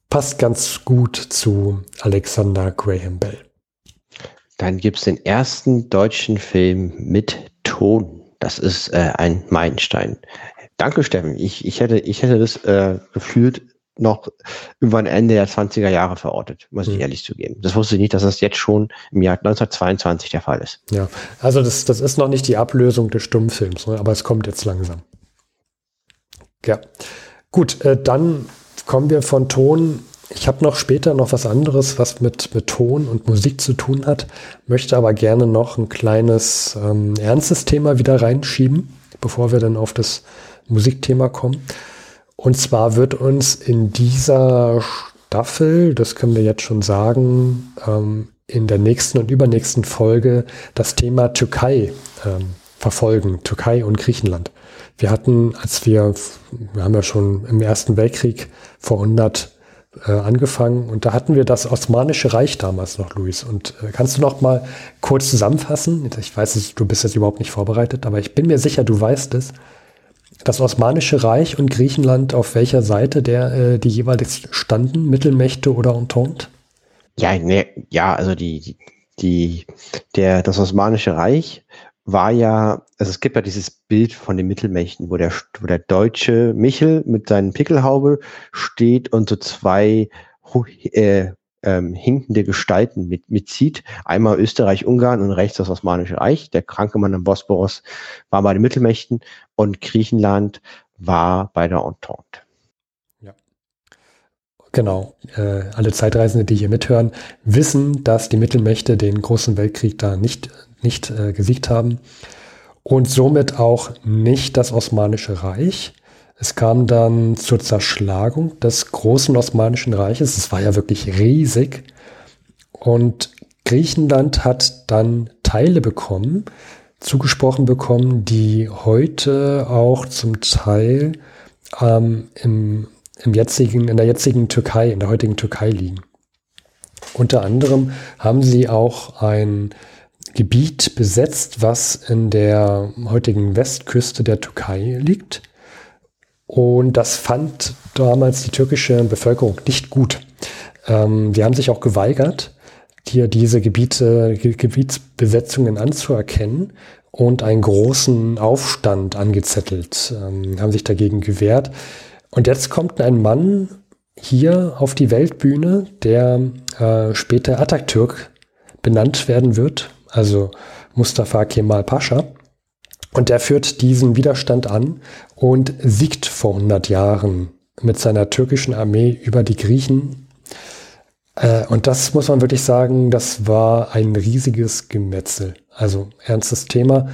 passt ganz gut zu Alexander Graham Bell. Dann gibt es den ersten deutschen Film mit Ton. Das ist äh, ein Meilenstein. Danke, Steffen. Ich, ich, hätte, ich hätte das äh, gefühlt noch irgendwann Ende der 20er Jahre verortet, muss ich mhm. ehrlich zugeben. Das wusste ich nicht, dass das jetzt schon im Jahr 1922 der Fall ist. Ja, also das, das ist noch nicht die Ablösung des Stummfilms, ne? aber es kommt jetzt langsam. Ja, gut, äh, dann kommen wir von Ton ich habe noch später noch was anderes, was mit, mit Ton und Musik zu tun hat, möchte aber gerne noch ein kleines ähm, ernstes Thema wieder reinschieben, bevor wir dann auf das Musikthema kommen. Und zwar wird uns in dieser Staffel, das können wir jetzt schon sagen, ähm, in der nächsten und übernächsten Folge das Thema Türkei ähm, verfolgen, Türkei und Griechenland. Wir hatten, als wir, wir haben ja schon im Ersten Weltkrieg vor 100 äh, angefangen und da hatten wir das Osmanische Reich damals noch, Luis. Und äh, kannst du noch mal kurz zusammenfassen? Ich weiß, du bist jetzt überhaupt nicht vorbereitet, aber ich bin mir sicher, du weißt es. Das Osmanische Reich und Griechenland, auf welcher Seite der äh, die jeweils standen, Mittelmächte oder Entente? Ja, ne, ja, also die, die, der, das Osmanische Reich war ja, also es gibt ja dieses Bild von den Mittelmächten, wo der, wo der deutsche Michel mit seinen Pickelhaube steht und so zwei äh, ähm, hinkende Gestalten mit, mitzieht. Einmal Österreich, Ungarn und rechts das Osmanische Reich. Der kranke Mann am Bosporus war bei den Mittelmächten und Griechenland war bei der Entente. Ja. Genau. Äh, alle Zeitreisende, die hier mithören, wissen, dass die Mittelmächte den großen Weltkrieg da nicht, nicht äh, gesiegt haben und somit auch nicht das Osmanische Reich. Es kam dann zur Zerschlagung des großen Osmanischen Reiches. Es war ja wirklich riesig. Und Griechenland hat dann Teile bekommen, zugesprochen bekommen, die heute auch zum Teil ähm, im, im jetzigen, in der jetzigen Türkei, in der heutigen Türkei liegen. Unter anderem haben sie auch ein Gebiet besetzt, was in der heutigen Westküste der Türkei liegt. Und das fand damals die türkische Bevölkerung nicht gut. Ähm, die haben sich auch geweigert, hier diese Gebiete, Gebietsbesetzungen anzuerkennen und einen großen Aufstand angezettelt, ähm, haben sich dagegen gewehrt. Und jetzt kommt ein Mann hier auf die Weltbühne, der äh, später Atatürk benannt werden wird, also Mustafa Kemal Pascha. Und der führt diesen Widerstand an und siegt vor 100 Jahren mit seiner türkischen Armee über die Griechen. Äh, und das muss man wirklich sagen, das war ein riesiges Gemetzel. Also ernstes Thema.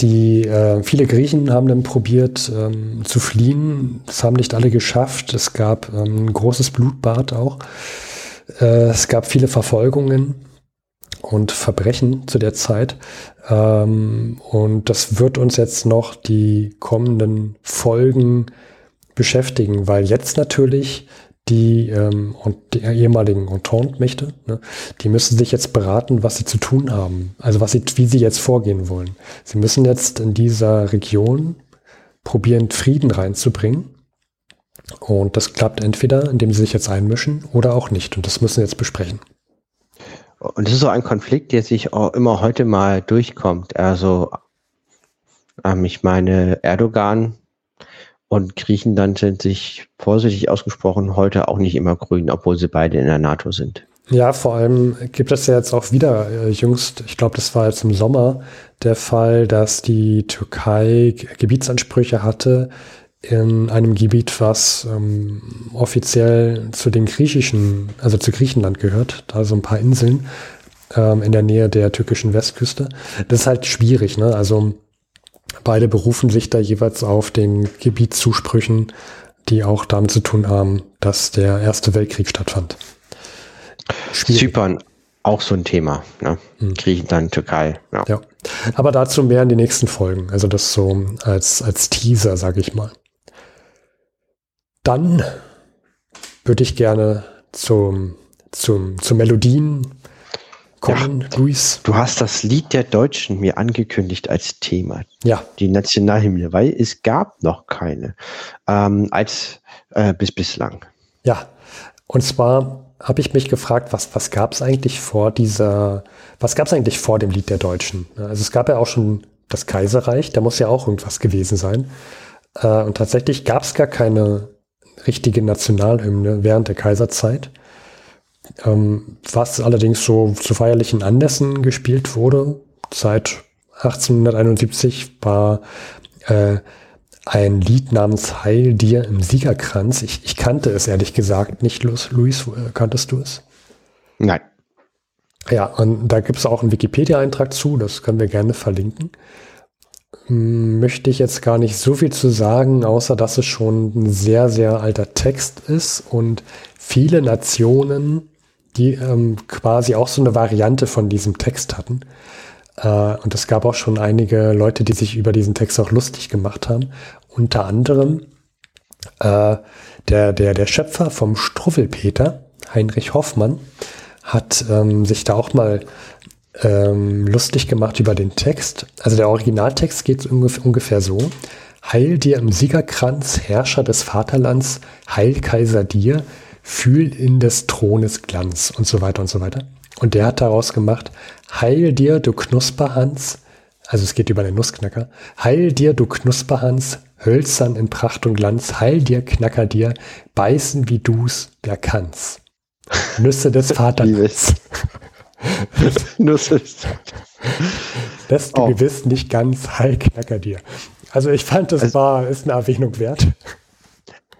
Die äh, viele Griechen haben dann probiert ähm, zu fliehen. Das haben nicht alle geschafft. Es gab ähm, ein großes Blutbad auch. Äh, es gab viele Verfolgungen und Verbrechen zu der Zeit. Ähm, und das wird uns jetzt noch die kommenden Folgen beschäftigen, weil jetzt natürlich die ähm, und die ehemaligen Entente-Mächte, ne, die müssen sich jetzt beraten, was sie zu tun haben. Also was sie, wie sie jetzt vorgehen wollen. Sie müssen jetzt in dieser Region probieren, Frieden reinzubringen. Und das klappt entweder, indem sie sich jetzt einmischen oder auch nicht. Und das müssen wir jetzt besprechen. Und das ist so ein Konflikt, der sich auch immer heute mal durchkommt. Also, ähm, ich meine, Erdogan und Griechenland sind sich vorsichtig ausgesprochen heute auch nicht immer grün, obwohl sie beide in der NATO sind. Ja, vor allem gibt es ja jetzt auch wieder äh, jüngst, ich glaube, das war jetzt im Sommer der Fall, dass die Türkei Gebietsansprüche hatte in einem Gebiet, was ähm, offiziell zu den griechischen, also zu Griechenland gehört, da so ein paar Inseln ähm, in der Nähe der türkischen Westküste. Das ist halt schwierig, ne? Also beide berufen sich da jeweils auf den Gebietszusprüchen, die auch damit zu tun haben, dass der Erste Weltkrieg stattfand. Schwierig. Zypern auch so ein Thema. Ne? Hm. Griechenland, Türkei. Ja. ja. Aber dazu mehr in den nächsten Folgen. Also das so als, als Teaser, sage ich mal. Dann würde ich gerne zum, zum, zu Melodien kommen, ja, Luis. Du hast das Lied der Deutschen mir angekündigt als Thema. Ja. Die Nationalhymne, weil es gab noch keine ähm, als äh, bis bislang. Ja, und zwar habe ich mich gefragt, was, was gab es eigentlich vor dieser, was gab es eigentlich vor dem Lied der Deutschen? Also es gab ja auch schon das Kaiserreich, da muss ja auch irgendwas gewesen sein. Äh, und tatsächlich gab es gar keine richtige Nationalhymne während der Kaiserzeit. Ähm, was allerdings so zu feierlichen Anlässen gespielt wurde. Seit 1871 war äh, ein Lied namens Heil dir im Siegerkranz. Ich, ich kannte es ehrlich gesagt nicht, Luis. Äh, kanntest du es? Nein. Ja, und da gibt es auch einen Wikipedia-Eintrag zu, das können wir gerne verlinken möchte ich jetzt gar nicht so viel zu sagen, außer dass es schon ein sehr, sehr alter Text ist und viele Nationen, die ähm, quasi auch so eine Variante von diesem Text hatten. Äh, und es gab auch schon einige Leute, die sich über diesen Text auch lustig gemacht haben. Unter anderem äh, der, der, der Schöpfer vom Struffelpeter, Heinrich Hoffmann, hat ähm, sich da auch mal ähm, lustig gemacht über den Text. Also der Originaltext geht ungefähr so. Heil dir im Siegerkranz, Herrscher des Vaterlands, Heil Kaiser dir, fühl in des Thrones Glanz und so weiter und so weiter. Und der hat daraus gemacht, Heil dir, du Knusperhans, also es geht über den Nussknacker, Heil dir, du Knusperhans, hölzern in Pracht und Glanz, Heil dir, Knacker dir, beißen wie du's, wer kann's. Nüsse des Vaterlands. Du oh. gewiss nicht ganz heil knacker dir. Also ich fand, das also, war, ist eine Erwähnung wert.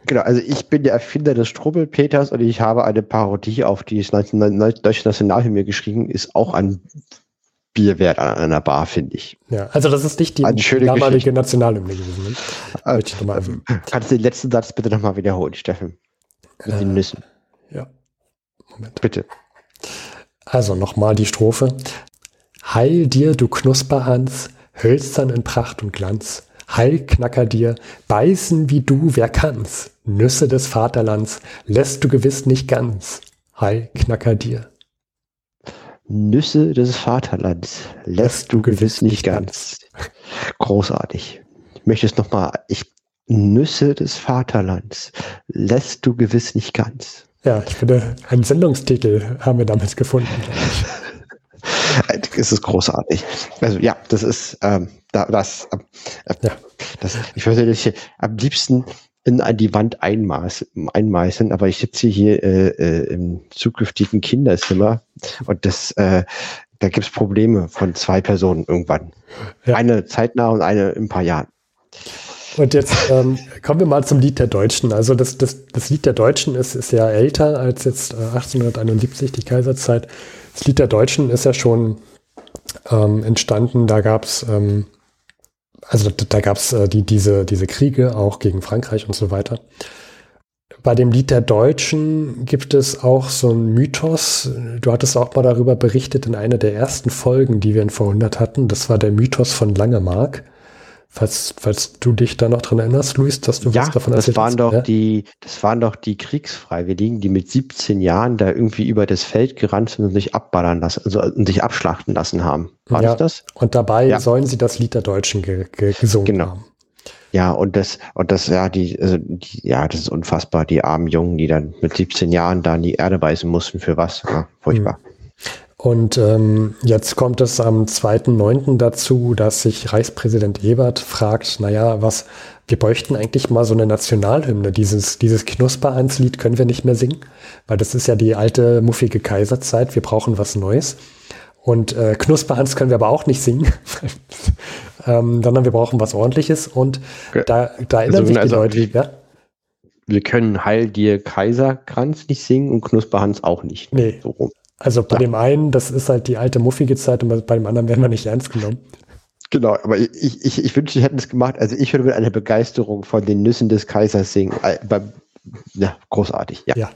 Genau, also ich bin der Erfinder des Strubbelpeters und ich habe eine Parodie auf die Deutsche Nationalhymne geschrieben, ist auch ein Bierwert an einer Bar, finde ich. Ja, also das ist nicht die, damalige. Nationalhymne gewesen. Ne? Äh, kannst du den letzten Satz bitte nochmal wiederholen, Steffen? Mit äh, den Nüssen. Ja. Moment. Bitte. Also nochmal die Strophe. Heil dir, du Knusperhans, hölzern in Pracht und Glanz. Heil knacker dir, beißen wie du, wer kann's. Nüsse des Vaterlands lässt du gewiss nicht ganz. Heil knacker dir. Nüsse des Vaterlands lässt du gewiss nicht ganz. Großartig. Ich möchte es nochmal, ich, Nüsse des Vaterlands lässt du gewiss nicht ganz. Ja, ich finde, einen Sendungstitel haben wir damit gefunden, es ist großartig. Also ja, das ist ähm, da, das, äh, ja. das. Ich würde hier am liebsten in die Wand einmaß, einmeißeln, aber ich sitze hier äh, äh, im zukünftigen Kinderzimmer und das, äh, da gibt es Probleme von zwei Personen irgendwann. Ja. Eine zeitnah und eine in ein paar Jahren. Und jetzt ähm, kommen wir mal zum Lied der Deutschen. Also das, das, das Lied der Deutschen ist, ist ja älter als jetzt äh, 1871, die Kaiserzeit. Das Lied der Deutschen ist ja schon ähm, entstanden. Da gab es ähm, also da, da gab es äh, die, diese, diese Kriege auch gegen Frankreich und so weiter. Bei dem Lied der Deutschen gibt es auch so einen Mythos. Du hattest auch mal darüber berichtet in einer der ersten Folgen, die wir in Vorhundert hatten. Das war der Mythos von Langemark. Falls, falls du dich da noch dran erinnerst, Luis, dass du ja, was davon erzählt das waren hast. Doch ja? die, das waren doch die Kriegsfreiwilligen, die mit 17 Jahren da irgendwie über das Feld gerannt sind und sich abballern lassen, also und sich abschlachten lassen haben. War ja, das das? Und dabei ja. sollen sie das Lied der Deutschen ge ge gesungen genau. haben. Ja, und das, und das, ja, die, also die, ja, das ist unfassbar, die armen Jungen, die dann mit 17 Jahren da in die Erde beißen mussten, für was? Ja, furchtbar. Und ähm, jetzt kommt es am 2.9. dazu, dass sich Reichspräsident Ebert fragt, naja, was, wir bräuchten eigentlich mal so eine Nationalhymne. Dieses, dieses Knusperhanslied können wir nicht mehr singen, weil das ist ja die alte muffige Kaiserzeit. Wir brauchen was Neues. Und äh, Knusperhans können wir aber auch nicht singen, ähm, sondern wir brauchen was ordentliches. Und da, da erinnern also, sich die also, Leute. Ja? Wir können Heil dir Kaiserkranz nicht singen und Knusperhans auch nicht. Nee. So rum. Also bei ja. dem einen, das ist halt die alte muffige Zeit und bei dem anderen werden wir nicht ernst genommen. Genau, aber ich, ich, ich wünschte, sie hätten es gemacht. Also ich würde mit einer Begeisterung von den Nüssen des Kaisers singen. Äh, ja, großartig, ja. ja.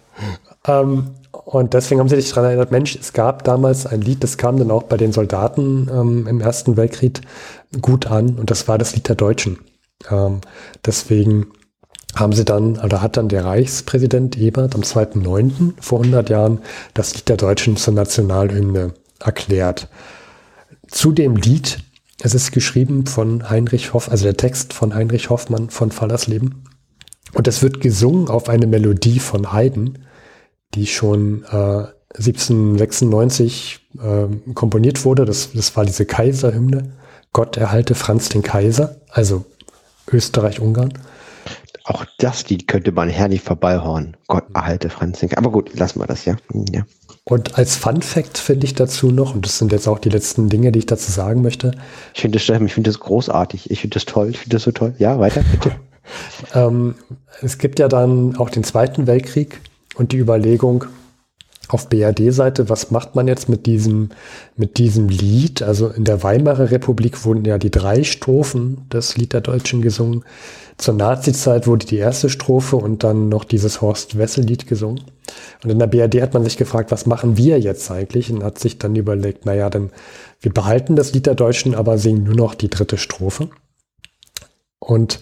Ähm, und deswegen haben sie sich daran erinnert, Mensch, es gab damals ein Lied, das kam dann auch bei den Soldaten ähm, im Ersten Weltkrieg gut an und das war das Lied der Deutschen. Ähm, deswegen haben sie dann, oder hat dann der Reichspräsident Ebert am 2.9. vor 100 Jahren das Lied der Deutschen zur Nationalhymne erklärt. Zu dem Lied, es ist geschrieben von Heinrich Hoff, also der Text von Heinrich Hoffmann von Fallersleben. Und es wird gesungen auf eine Melodie von Haydn, die schon äh, 1796 äh, komponiert wurde. Das, das war diese Kaiserhymne. Gott erhalte Franz den Kaiser, also Österreich-Ungarn. Auch das Lied könnte man herrlich vorbeihorn. Gott erhalte Franz. Aber gut, lassen wir das, ja. Hm, ja. Und als Fun Fact finde ich dazu noch, und das sind jetzt auch die letzten Dinge, die ich dazu sagen möchte. Ich finde das, ich finde das großartig. Ich finde das toll. Ich finde das so toll. Ja, weiter, bitte. ähm, es gibt ja dann auch den Zweiten Weltkrieg und die Überlegung, auf BRD-Seite, was macht man jetzt mit diesem, mit diesem Lied? Also in der Weimarer Republik wurden ja die drei Strophen des Lied der Deutschen gesungen. Zur Nazi-Zeit wurde die erste Strophe und dann noch dieses Horst Wessel-Lied gesungen. Und in der BRD hat man sich gefragt, was machen wir jetzt eigentlich? Und hat sich dann überlegt, naja, dann wir behalten das Lied der Deutschen, aber singen nur noch die dritte Strophe. Und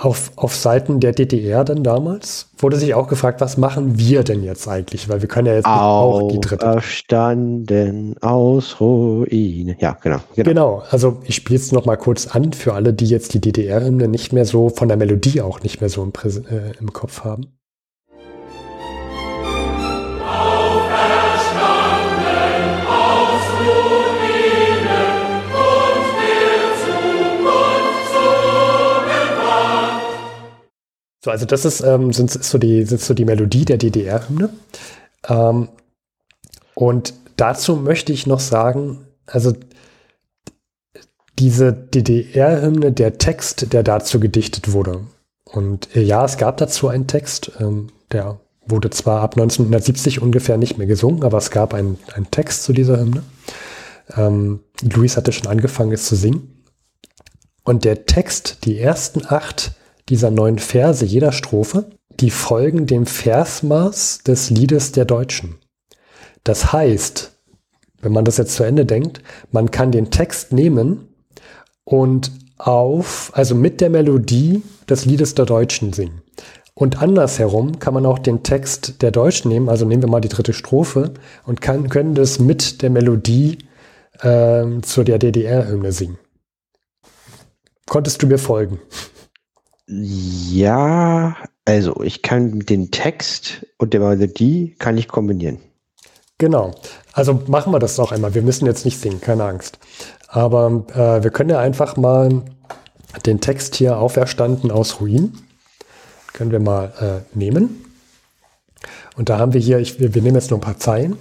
auf, auf Seiten der DDR dann damals wurde sich auch gefragt, was machen wir denn jetzt eigentlich? Weil wir können ja jetzt auch die dritte. Auferstanden aus Ruine. Ja, genau, genau. Genau. Also ich spiele es noch mal kurz an für alle, die jetzt die DDR-Hymne nicht mehr so von der Melodie auch nicht mehr so im, äh, im Kopf haben. So, also das ist, ähm, sind, ist so die, sind so die Melodie der DDR-Hymne. Ähm, und dazu möchte ich noch sagen, also diese DDR-Hymne, der Text, der dazu gedichtet wurde. Und äh, ja, es gab dazu einen Text, ähm, der wurde zwar ab 1970 ungefähr nicht mehr gesungen, aber es gab einen, einen Text zu dieser Hymne. Ähm, Luis hatte schon angefangen, es zu singen. Und der Text, die ersten acht dieser neun Verse jeder Strophe, die folgen dem Versmaß des Liedes der Deutschen. Das heißt, wenn man das jetzt zu Ende denkt, man kann den Text nehmen und auf, also mit der Melodie des Liedes der Deutschen singen. Und andersherum kann man auch den Text der Deutschen nehmen, also nehmen wir mal die dritte Strophe und kann, können das mit der Melodie äh, zu der DDR-Hymne singen. Konntest du mir folgen? Ja, also ich kann den Text und der Melodie kann ich kombinieren. Genau. Also machen wir das auch einmal. Wir müssen jetzt nicht singen, keine Angst. Aber äh, wir können ja einfach mal den Text hier auferstanden aus Ruin. Können wir mal äh, nehmen. Und da haben wir hier, ich, wir, wir nehmen jetzt nur ein paar Zeilen.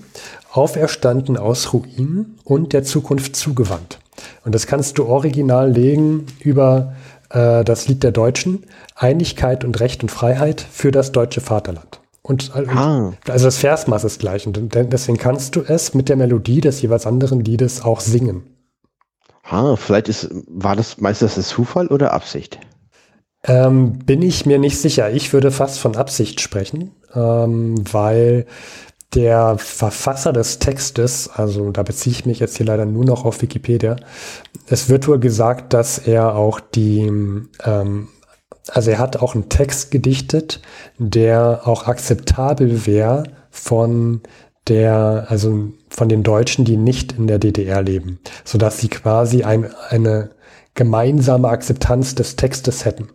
Auferstanden aus Ruin und der Zukunft zugewandt. Und das kannst du original legen über äh, das Lied der Deutschen, Einigkeit und Recht und Freiheit für das deutsche Vaterland. Und, ah. also das Versmaß ist gleich. Und deswegen kannst du es mit der Melodie des jeweils anderen Liedes auch singen. Ah, vielleicht ist, war das meistens ein Zufall oder Absicht? Ähm, bin ich mir nicht sicher. Ich würde fast von Absicht sprechen, ähm, weil der Verfasser des Textes, also da beziehe ich mich jetzt hier leider nur noch auf Wikipedia, es wird wohl gesagt, dass er auch die ähm, also er hat auch einen Text gedichtet, der auch akzeptabel wäre von der, also von den Deutschen, die nicht in der DDR leben, sodass sie quasi ein, eine gemeinsame Akzeptanz des Textes hätten.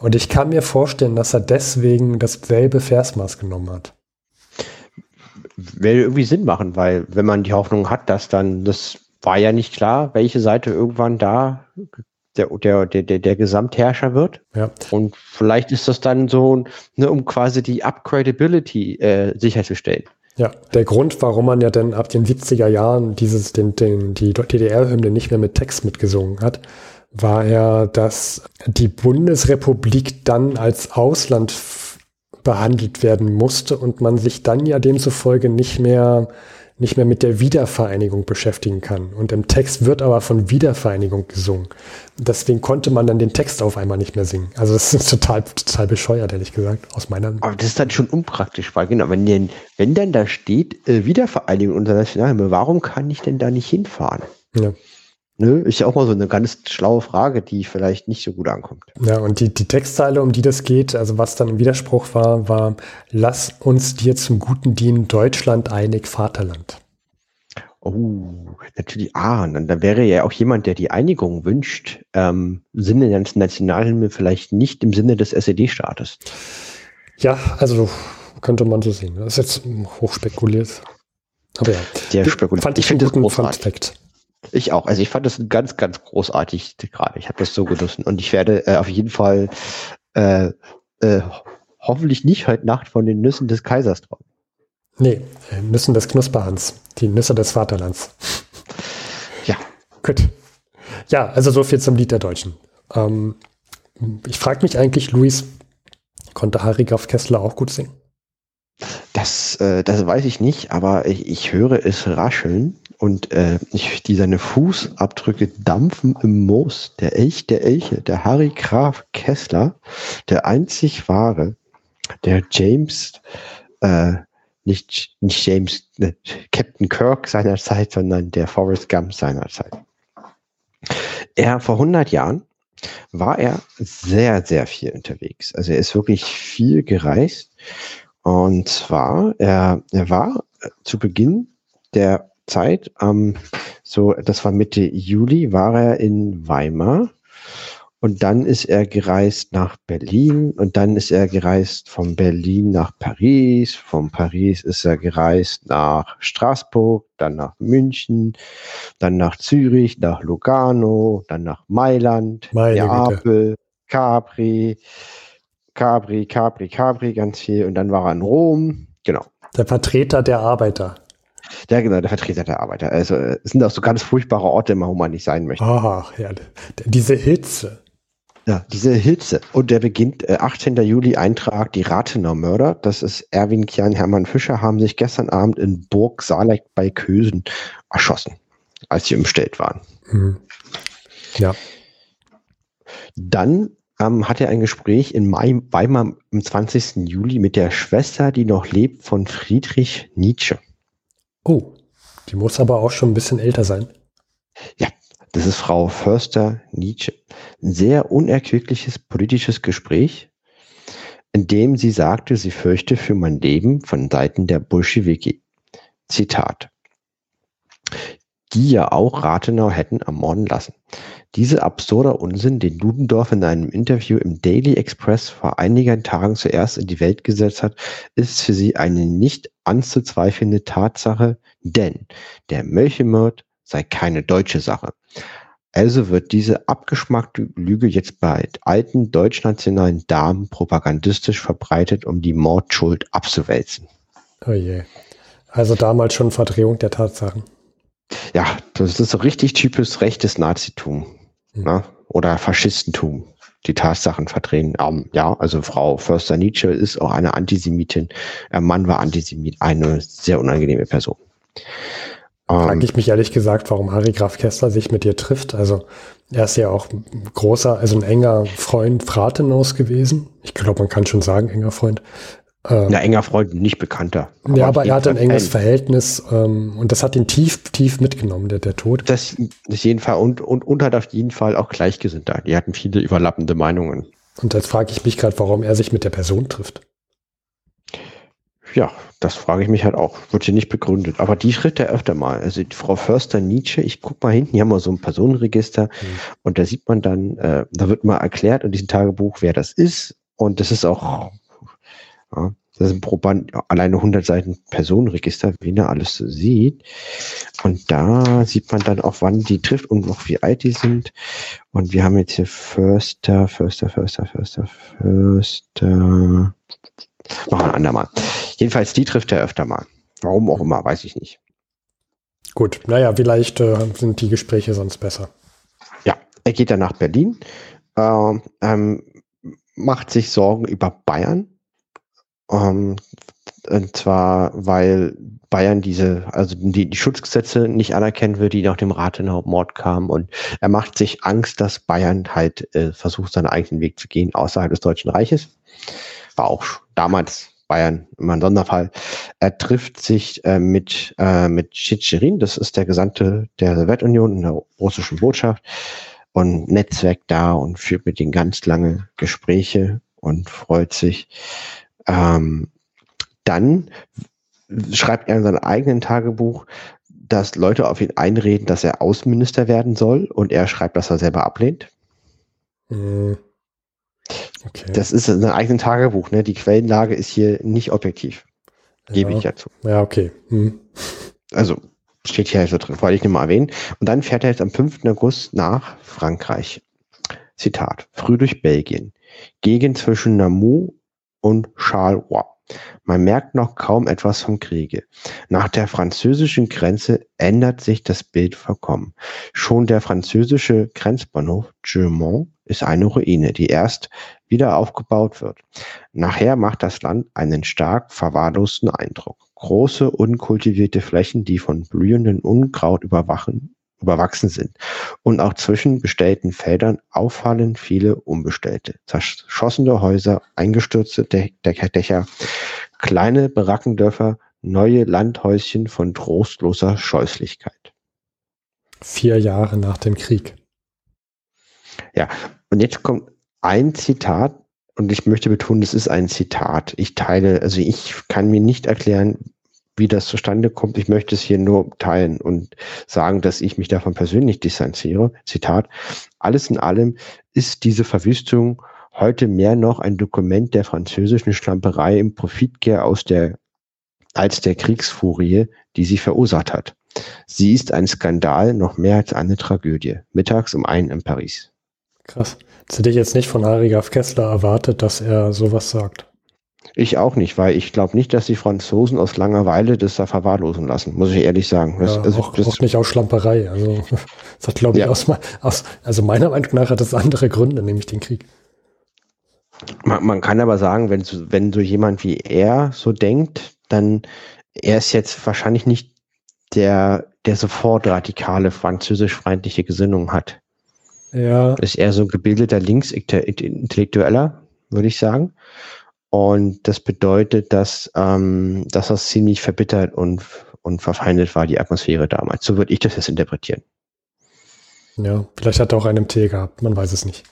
Und ich kann mir vorstellen, dass er deswegen dasselbe Versmaß genommen hat. Würde irgendwie Sinn machen, weil wenn man die Hoffnung hat, dass dann, das war ja nicht klar, welche Seite irgendwann da der, der, der, der Gesamtherrscher wird. Ja. Und vielleicht ist das dann so, ne, um quasi die Upgradability äh, sicherzustellen. Ja, der Grund, warum man ja dann ab den 70er Jahren dieses, den, den, die DDR-Hymne nicht mehr mit Text mitgesungen hat, war ja, dass die Bundesrepublik dann als Ausland behandelt werden musste und man sich dann ja demzufolge nicht mehr nicht mehr mit der Wiedervereinigung beschäftigen kann. Und im Text wird aber von Wiedervereinigung gesungen. Deswegen konnte man dann den Text auf einmal nicht mehr singen. Also das ist total, total bescheuert, ehrlich gesagt, aus meiner Aber das ist dann schon unpraktisch, weil genau, wenn, denn, wenn dann da steht, äh, Wiedervereinigung unter Nationalhymne, warum kann ich denn da nicht hinfahren? Ja. Ne, ist ja auch mal so eine ganz schlaue Frage, die vielleicht nicht so gut ankommt. Ja, und die, die Textzeile, um die das geht, also was dann im Widerspruch war, war, lass uns dir zum Guten dienen, Deutschland einig, Vaterland. Oh, natürlich, ah, dann, dann wäre ja auch jemand, der die Einigung wünscht, ähm, im Sinne der Nationalhymne vielleicht nicht im Sinne des SED-Staates. Ja, also könnte man so sehen. Das ist jetzt hochspekuliert. Aber ja, der spekuliert. Fand ich, ich einen guten Fun-Fact. Ich auch. Also ich fand das ganz, ganz großartig gerade. Ich habe das so genossen. Und ich werde äh, auf jeden Fall äh, äh, hoffentlich nicht heute Nacht von den Nüssen des Kaisers träumen. Nee, äh, Nüssen des Knusperhans. Die Nüsse des Vaterlands. Ja. Gut. Ja, also so viel zum Lied der Deutschen. Ähm, ich frage mich eigentlich, Luis, konnte Harry Graf Kessler auch gut singen? Das, äh, das weiß ich nicht, aber ich, ich höre es rascheln und äh, ich, die seine Fußabdrücke dampfen im Moos. Der Elch der Elche, der Harry Graf Kessler, der einzig wahre, der James, äh, nicht, nicht James, ne, Captain Kirk seiner Zeit, sondern der Forrest Gump seiner Zeit. Er vor 100 Jahren war er sehr, sehr viel unterwegs. Also er ist wirklich viel gereist und zwar, er, er war zu Beginn der Zeit, ähm, so, das war Mitte Juli, war er in Weimar. Und dann ist er gereist nach Berlin und dann ist er gereist von Berlin nach Paris. Von Paris ist er gereist nach Straßburg, dann nach München, dann nach Zürich, nach Lugano, dann nach Mailand, Meine Neapel, Capri, Capri, Capri, Capri, ganz viel. Und dann war er in Rom. Genau. Der Vertreter der Arbeiter. Ja, genau, der Vertreter der Arbeiter. Also es sind auch so ganz furchtbare Orte wo man nicht sein möchte. Ach, ja, diese Hitze. Ja, diese Hitze. Und der beginnt äh, 18. Juli Eintrag, die Rathenau Mörder. Das ist Erwin Kian, Hermann Fischer, haben sich gestern Abend in Burg Saaleck bei Kösen erschossen, als sie umstellt waren. Mhm. Ja. Dann ähm, hat er ein Gespräch in Mai, Weimar am 20. Juli mit der Schwester, die noch lebt, von Friedrich Nietzsche. Oh, die muss aber auch schon ein bisschen älter sein. Ja, das ist Frau Förster Nietzsche. Ein sehr unerquickliches politisches Gespräch, in dem sie sagte, sie fürchte für mein Leben von Seiten der Bolschewiki. Zitat. Die ja auch Rathenau hätten ermorden lassen. Diese absurder Unsinn, den Ludendorff in einem Interview im Daily Express vor einigen Tagen zuerst in die Welt gesetzt hat, ist für sie eine nicht anzuzweifelnde Tatsache, denn der Mölchemord sei keine deutsche Sache. Also wird diese abgeschmackte Lüge jetzt bei alten deutschnationalen Damen propagandistisch verbreitet, um die Mordschuld abzuwälzen. Oh je. Also damals schon Verdrehung der Tatsachen. Ja, das ist so richtig typisch rechtes Nazitum mhm. ne? oder Faschistentum, die Tatsachen verdrehen. Um, ja, also Frau Förster Nietzsche ist auch eine Antisemitin. Ihr Mann war Antisemit, eine sehr unangenehme Person. Frage ähm, ich mich ehrlich gesagt, warum Harry Graf Kessler sich mit dir trifft. Also er ist ja auch ein großer, also ein enger Freund Fratenaus gewesen. Ich glaube, man kann schon sagen, enger Freund. Ähm, ja, enger Freund, nicht bekannter. Aber ja, aber er hat ein enges Fan. Verhältnis ähm, und das hat ihn tief, tief mitgenommen, der, der Tod. Das ist jeden Fall und, und, und hat auf jeden Fall auch Gleichgesinnter. Die hatten viele überlappende Meinungen. Und jetzt frage ich mich gerade, warum er sich mit der Person trifft. Ja, das frage ich mich halt auch. Wird hier nicht begründet. Aber die schritt er öfter mal. Also die Frau Förster Nietzsche, ich guck mal hinten, hier haben wir so ein Personenregister mhm. und da sieht man dann, äh, da wird mal erklärt in diesem Tagebuch, wer das ist. Und das ist auch ja, das sind pro Band alleine 100 Seiten Personenregister, wie er alles so sieht. Und da sieht man dann auch, wann die trifft und noch wie alt die sind. Und wir haben jetzt hier Förster, Förster, Förster, Förster, Förster. Machen wir ein andermal. Jedenfalls, die trifft er öfter mal. Warum auch immer, weiß ich nicht. Gut, naja, vielleicht äh, sind die Gespräche sonst besser. Ja, er geht dann nach Berlin, äh, ähm, macht sich Sorgen über Bayern ähm, und zwar, weil Bayern diese, also die, die Schutzgesetze nicht anerkennen will, die nach dem Rathenau-Mord kamen. Und er macht sich Angst, dass Bayern halt äh, versucht, seinen eigenen Weg zu gehen außerhalb des Deutschen Reiches. War auch damals Bayern immer ein Sonderfall. Er trifft sich äh, mit, äh, mit Tschitscherin, das ist der Gesandte der Sowjetunion in der russischen Botschaft und Netzwerk da und führt mit ihm ganz lange Gespräche und freut sich, ähm, dann schreibt er in seinem eigenen Tagebuch, dass Leute auf ihn einreden, dass er Außenminister werden soll und er schreibt, dass er selber ablehnt. Mhm. Okay. Das ist ein eigenes Tagebuch, ne? Die Quellenlage ist hier nicht objektiv. Gebe ich ja zu. Ja, okay. Hm. Also steht hier so drin, wollte ich nur mal erwähnen. Und dann fährt er jetzt am 5. August nach Frankreich. Zitat. Früh durch Belgien. Gegend zwischen Namur und Charleroi. Man merkt noch kaum etwas vom Kriege. Nach der französischen Grenze ändert sich das Bild vollkommen. Schon der französische Grenzbahnhof Germont ist eine Ruine, die erst wieder aufgebaut wird. Nachher macht das Land einen stark verwahrlosten Eindruck. Große, unkultivierte Flächen, die von blühenden Unkraut überwachen, überwachsen sind. Und auch zwischen bestellten Feldern auffallend viele Unbestellte. Zerschossene Häuser, eingestürzte Dächer, kleine Barackendörfer, neue Landhäuschen von trostloser Scheußlichkeit. Vier Jahre nach dem Krieg. Ja, und jetzt kommt ein Zitat, und ich möchte betonen, es ist ein Zitat. Ich teile, also ich kann mir nicht erklären, wie das zustande kommt. Ich möchte es hier nur teilen und sagen, dass ich mich davon persönlich distanziere. Zitat. Alles in allem ist diese Verwüstung heute mehr noch ein Dokument der französischen Schlamperei im Profitgier aus der, als der Kriegsfurie, die sie verursacht hat. Sie ist ein Skandal noch mehr als eine Tragödie. Mittags um einen in Paris. Krass. Das hätte ich jetzt nicht von Harry Graf Kessler erwartet, dass er sowas sagt. Ich auch nicht, weil ich glaube nicht, dass die Franzosen aus Langeweile das da verwahrlosen lassen, muss ich ehrlich sagen. Das, Ja, also, auch, auch nicht aus Schlamperei. Also, das hat, glaube ich, Ja. aus, aus, also meiner Meinung nach hat das andere Gründe, nämlich den Krieg. man, man kann aber sagen, wenn so, wenn so jemand wie er so denkt, dann er ist jetzt wahrscheinlich nicht der, der sofort radikale französisch-feindliche Gesinnung hat. Ja, ist eher so ein gebildeter Linksintellektueller, würde ich sagen. Und das bedeutet, dass, ähm, dass das ziemlich verbittert und, und verfeindet war, die Atmosphäre damals. So würde ich das jetzt interpretieren. ja, vielleicht hat er auch einen Tee gehabt, man weiß es nicht.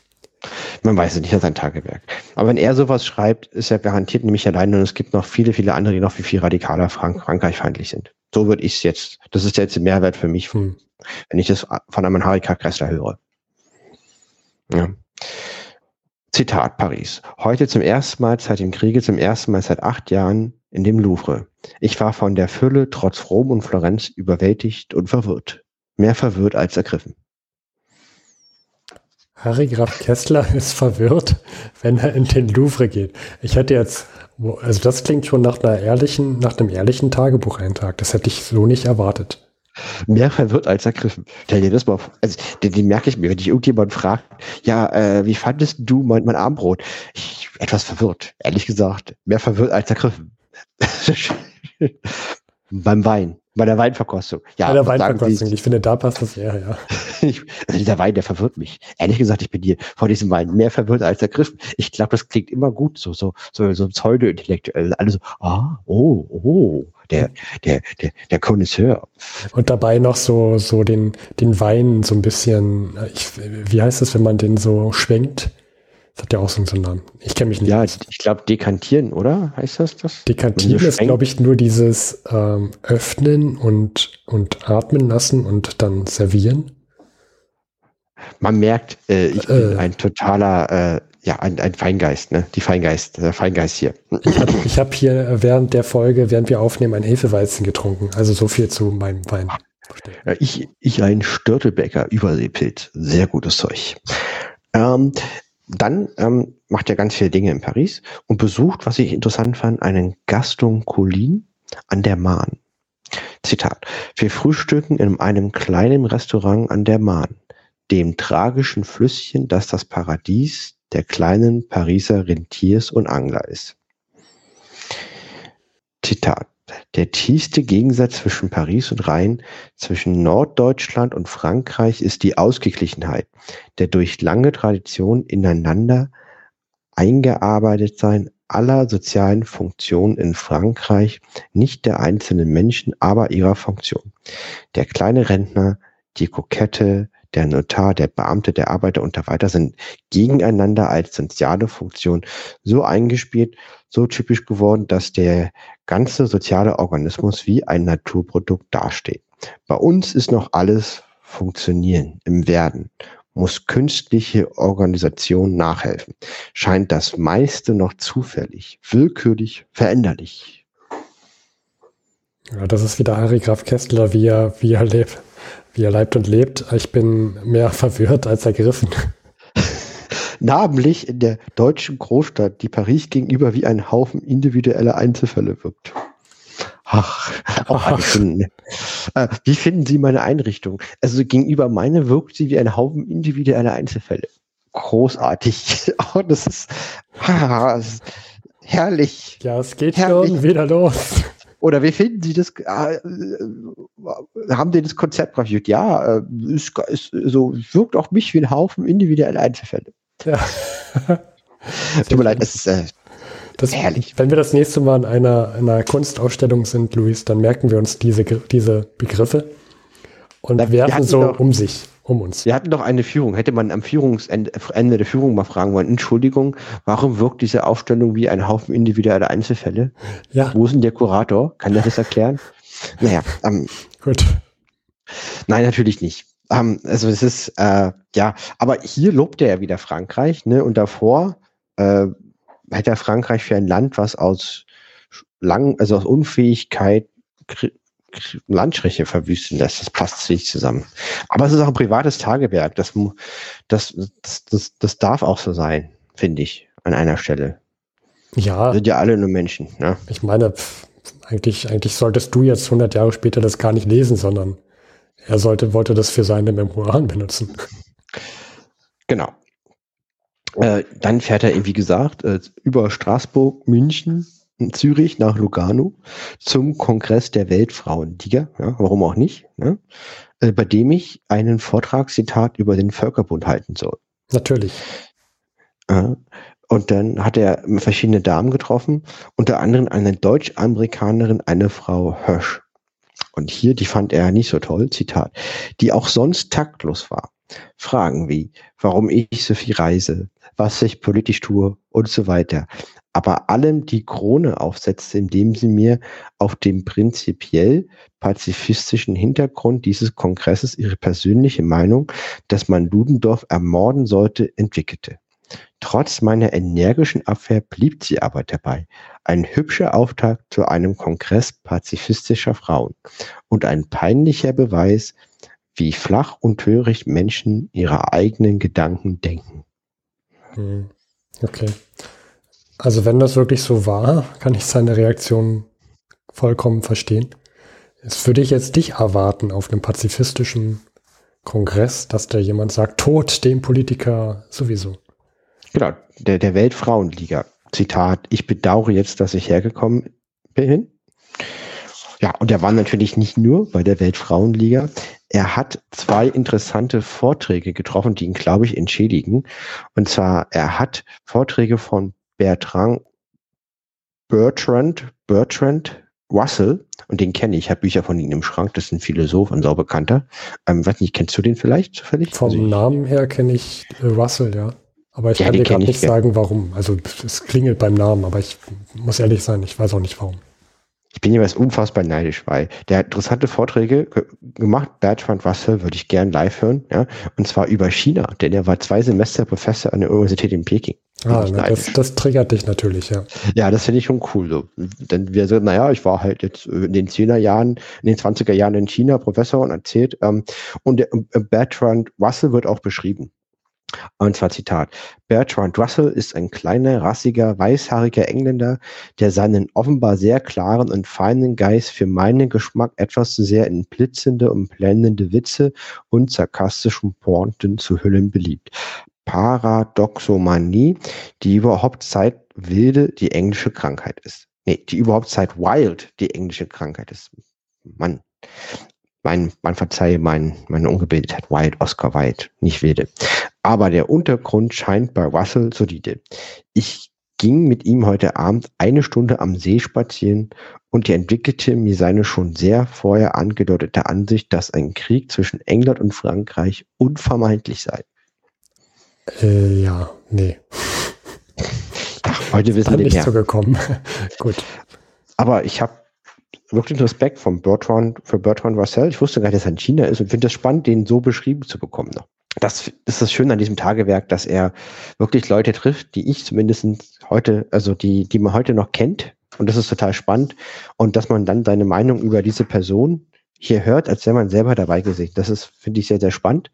Man weiß es nicht, das ist ein Tagewerk. Aber wenn er sowas schreibt, ist er garantiert nämlich allein und es gibt noch viele, viele andere, die noch viel, viel radikaler Frank Frankreich-feindlich sind. So würde ich es jetzt, das ist jetzt ein Mehrwert für mich, Hm. wenn ich das von einem Harika Kressler höre. Ja. Zitat Paris. Heute zum ersten Mal seit dem Kriege, zum ersten Mal seit acht Jahren in dem Louvre. Ich war von der Fülle trotz Rom und Florenz überwältigt und verwirrt. Mehr verwirrt als ergriffen. Harry Graf Kessler ist verwirrt, wenn er in den Louvre geht. Ich hätte jetzt, also das klingt schon nach einer ehrlichen, nach einem ehrlichen Tagebucheintrag. Das hätte ich so nicht erwartet. Mehr verwirrt als ergriffen. Stell dir das mal vor. Also, den, den merke ich mir, wenn dich irgendjemand fragt, ja, äh, wie fandest du mein, mein Armbrot? Ich, etwas verwirrt, ehrlich gesagt. Mehr verwirrt als ergriffen. Beim Wein, bei der Weinverkostung. Ja, Bei der Weinverkostung. Sie? Ich finde, da passt das eher, ja. Ich, also dieser Wein, der verwirrt mich. Ehrlich gesagt, ich bin hier vor diesem Wein mehr verwirrt als ergriffen. Ich glaube, das klingt immer gut, so, so, so, so pseudo-intellektuell. Alle so, ah, oh, oh, der, der, der, der Connoisseur. Und dabei noch so, so den, den Wein so ein bisschen, äh, ich, wie heißt das, wenn man den so schwenkt? Das hat ja auch so einen Namen. Ich kenne mich nicht. Ja, aus. ich glaube, dekantieren, oder? Heißt das das? Dekantieren ist, glaube ich, nur dieses ähm, Öffnen und, und atmen lassen und dann servieren. Man merkt, äh, ich Äh. bin ein totaler, äh, ja, ein, ein Feingeist, ne? Die Feingeist, der Feingeist hier. Ich habe hab hier während der Folge, während wir aufnehmen, ein Hefeweizen getrunken. Also so viel zu meinem Wein. Ich, ich ein Störtebäcker Überseepilz. Sehr gutes Zeug. Ähm, dann ähm, macht er ganz viele Dinge in Paris und besucht, was ich interessant fand, einen Gaston Colin an der Marne. Zitat. Wir frühstücken in einem kleinen Restaurant an der Marne, dem tragischen Flüsschen, das das Paradies der kleinen Pariser Rentiers und Angler ist. Zitat. Der tiefste Gegensatz zwischen Paris und Rhein, zwischen Norddeutschland und Frankreich ist die Ausgeglichenheit, der durch lange Tradition ineinander eingearbeitet sein aller sozialen Funktionen in Frankreich, nicht der einzelnen Menschen, aber ihrer Funktion. Der kleine Rentner, die Kokette, der Notar, der Beamte, der Arbeiter und so weiter sind gegeneinander als soziale Funktion so eingespielt, so typisch geworden, dass der ganze soziale Organismus wie ein Naturprodukt dasteht. Bei uns ist noch alles funktionieren im Werden, muss künstliche Organisation nachhelfen, scheint das meiste noch zufällig, willkürlich, veränderlich. Ja, das ist wieder Harry Graf Kessler, wie er, wie er lebt, wie er leibt und lebt. Ich bin mehr verwirrt als ergriffen. Namentlich in der deutschen Großstadt, die Paris gegenüber wie ein Haufen individueller Einzelfälle wirkt. Ach, auch schöne- äh, wie finden Sie meine Einrichtung? Also gegenüber meine wirkt sie wie ein Haufen individueller Einzelfälle. Großartig. Oh, das ist, ah, das ist herrlich. Ja, es geht Herrlich. schon wieder los. Oder wie finden Sie das? Ah, äh, haben Sie das Konzept reviews? Ja, äh, ist, ist, so wirkt auch mich wie ein Haufen individueller Einzelfälle. Ja. Tut mir leid, es ist äh, Das, Herrlich. Wenn wir das nächste Mal in einer, in einer Kunstausstellung sind, Luis, dann merken wir uns diese, diese Begriffe und wir werfen so um sich, um uns. Wir hatten doch eine Führung. Hätte man am Führungsende Ende der Führung mal fragen wollen, Entschuldigung, warum wirkt diese Aufstellung wie ein Haufen individueller Einzelfälle? Ja, Wo ist denn der Kurator? Kann der das erklären? Naja, ähm, gut. nein, natürlich nicht. Ähm, also es ist, äh, ja, aber hier lobt er ja wieder Frankreich, ne? Und davor äh, hält er Frankreich für ein Land, was aus lang, also aus Unfähigkeit Landstriche verwüsten lässt. Das passt nicht zusammen. Aber es ist auch ein privates Tagewerk. Das, das, das, das, das darf auch so sein, finde ich, an einer Stelle. Ja. Sind ja alle nur Menschen. Ne? Ich meine, pff, eigentlich, eigentlich solltest du jetzt 100 Jahre später das gar nicht lesen, sondern er sollte, wollte das für seine Memoiren benutzen. Genau. Äh, dann fährt er, wie gesagt, äh, über Straßburg, München, Zürich nach Lugano zum Kongress der Weltfrauenliga, ja, warum auch nicht, ne? äh, bei dem ich einen Vortragszitat über den Völkerbund halten soll. Natürlich. Äh, und dann hat er verschiedene Damen getroffen, unter anderem eine Deutsch-Amerikanerin, eine Frau Hösch. Und hier, die fand er nicht so toll, Zitat, die auch sonst taktlos war. Fragen wie, warum ich so viel reise, was ich politisch tue und so weiter. Aber allem die Krone aufsetzte, indem sie mir auf dem prinzipiell pazifistischen Hintergrund dieses Kongresses ihre persönliche Meinung, dass man Ludendorff ermorden sollte, entwickelte. Trotz meiner energischen Abwehr blieb sie aber dabei. Ein hübscher Auftakt zu einem Kongress pazifistischer Frauen und ein peinlicher Beweis, wie flach und töricht Menschen ihre eigenen Gedanken denken. Hm. Okay. Also wenn das wirklich so war, kann ich seine Reaktion vollkommen verstehen. Es würde ich jetzt dich erwarten auf einem pazifistischen Kongress, dass da jemand sagt, Tod dem Politiker sowieso. Genau, der, der Weltfrauenliga. Zitat, ich bedauere jetzt, dass ich hergekommen bin. Ja, und er war natürlich nicht nur bei der Weltfrauenliga. Er hat zwei interessante Vorträge getroffen, die ihn, glaube ich, entschädigen. Und zwar, er hat Vorträge von Bertrand Bertrand, Bertrand Russell, und den kenne ich, ich habe Bücher von ihm im Schrank, das ist ein Philosoph, ein saubekannter. Ähm, weiß nicht, kennst du den vielleicht zufällig? Vom also Namen her kenne ich äh, Russell, ja. Aber ich ja, kann dir gerade nicht sagen, warum. Also es klingelt beim Namen, aber ich muss ehrlich sein, ich weiß auch nicht warum. Ich bin jeweils unfassbar neidisch, weil der hat interessante Vorträge gemacht. Bertrand Russell würde ich gern live hören, ja. Und zwar über China, denn er war zwei Semester Professor an der Universität in Peking. Ah, na, das, das triggert dich natürlich, ja. Ja, das finde ich schon cool. So. Denn wir sagen, naja, ich war halt jetzt in den 10er Jahren, in den 20er Jahren in China Professor und erzählt. Ähm, und der, äh, Bertrand Russell wird auch beschrieben. Und zwar Zitat. Bertrand Russell ist ein kleiner, rassiger, weißhaariger Engländer, der seinen offenbar sehr klaren und feinen Geist für meinen Geschmack etwas zu sehr in blitzende und blendende Witze und sarkastischen Pointen zu hüllen beliebt. Paradoxomanie, die überhaupt seit wilde die englische Krankheit ist. Nee, die überhaupt seit wild die englische Krankheit ist. Mann mein, man verzeihe mein, meine Ungebildetheit, White, Oscar White, nicht wilde. Aber der Untergrund scheint bei Russell solide. Ich ging mit ihm heute Abend eine Stunde am See spazieren und er entwickelte mir seine schon sehr vorher angedeutete Ansicht, dass ein Krieg zwischen England und Frankreich unvermeidlich sei. Äh, ja, nee. Ach, heute wissen wir nicht mehr. so gekommen. Gut. Aber ich habe wirklich Respekt von Bertrand, für Bertrand Russell. Ich wusste gar nicht, dass er in China ist und finde es spannend, den so beschrieben zu bekommen noch. Das ist das Schöne an diesem Tagewerk, dass er wirklich Leute trifft, die ich zumindest heute, also die, die man heute noch kennt. Und das ist total spannend. Und dass man dann seine Meinung über diese Person hier hört, als wäre man selber dabei gesehen. Das ist, finde ich, sehr, sehr spannend.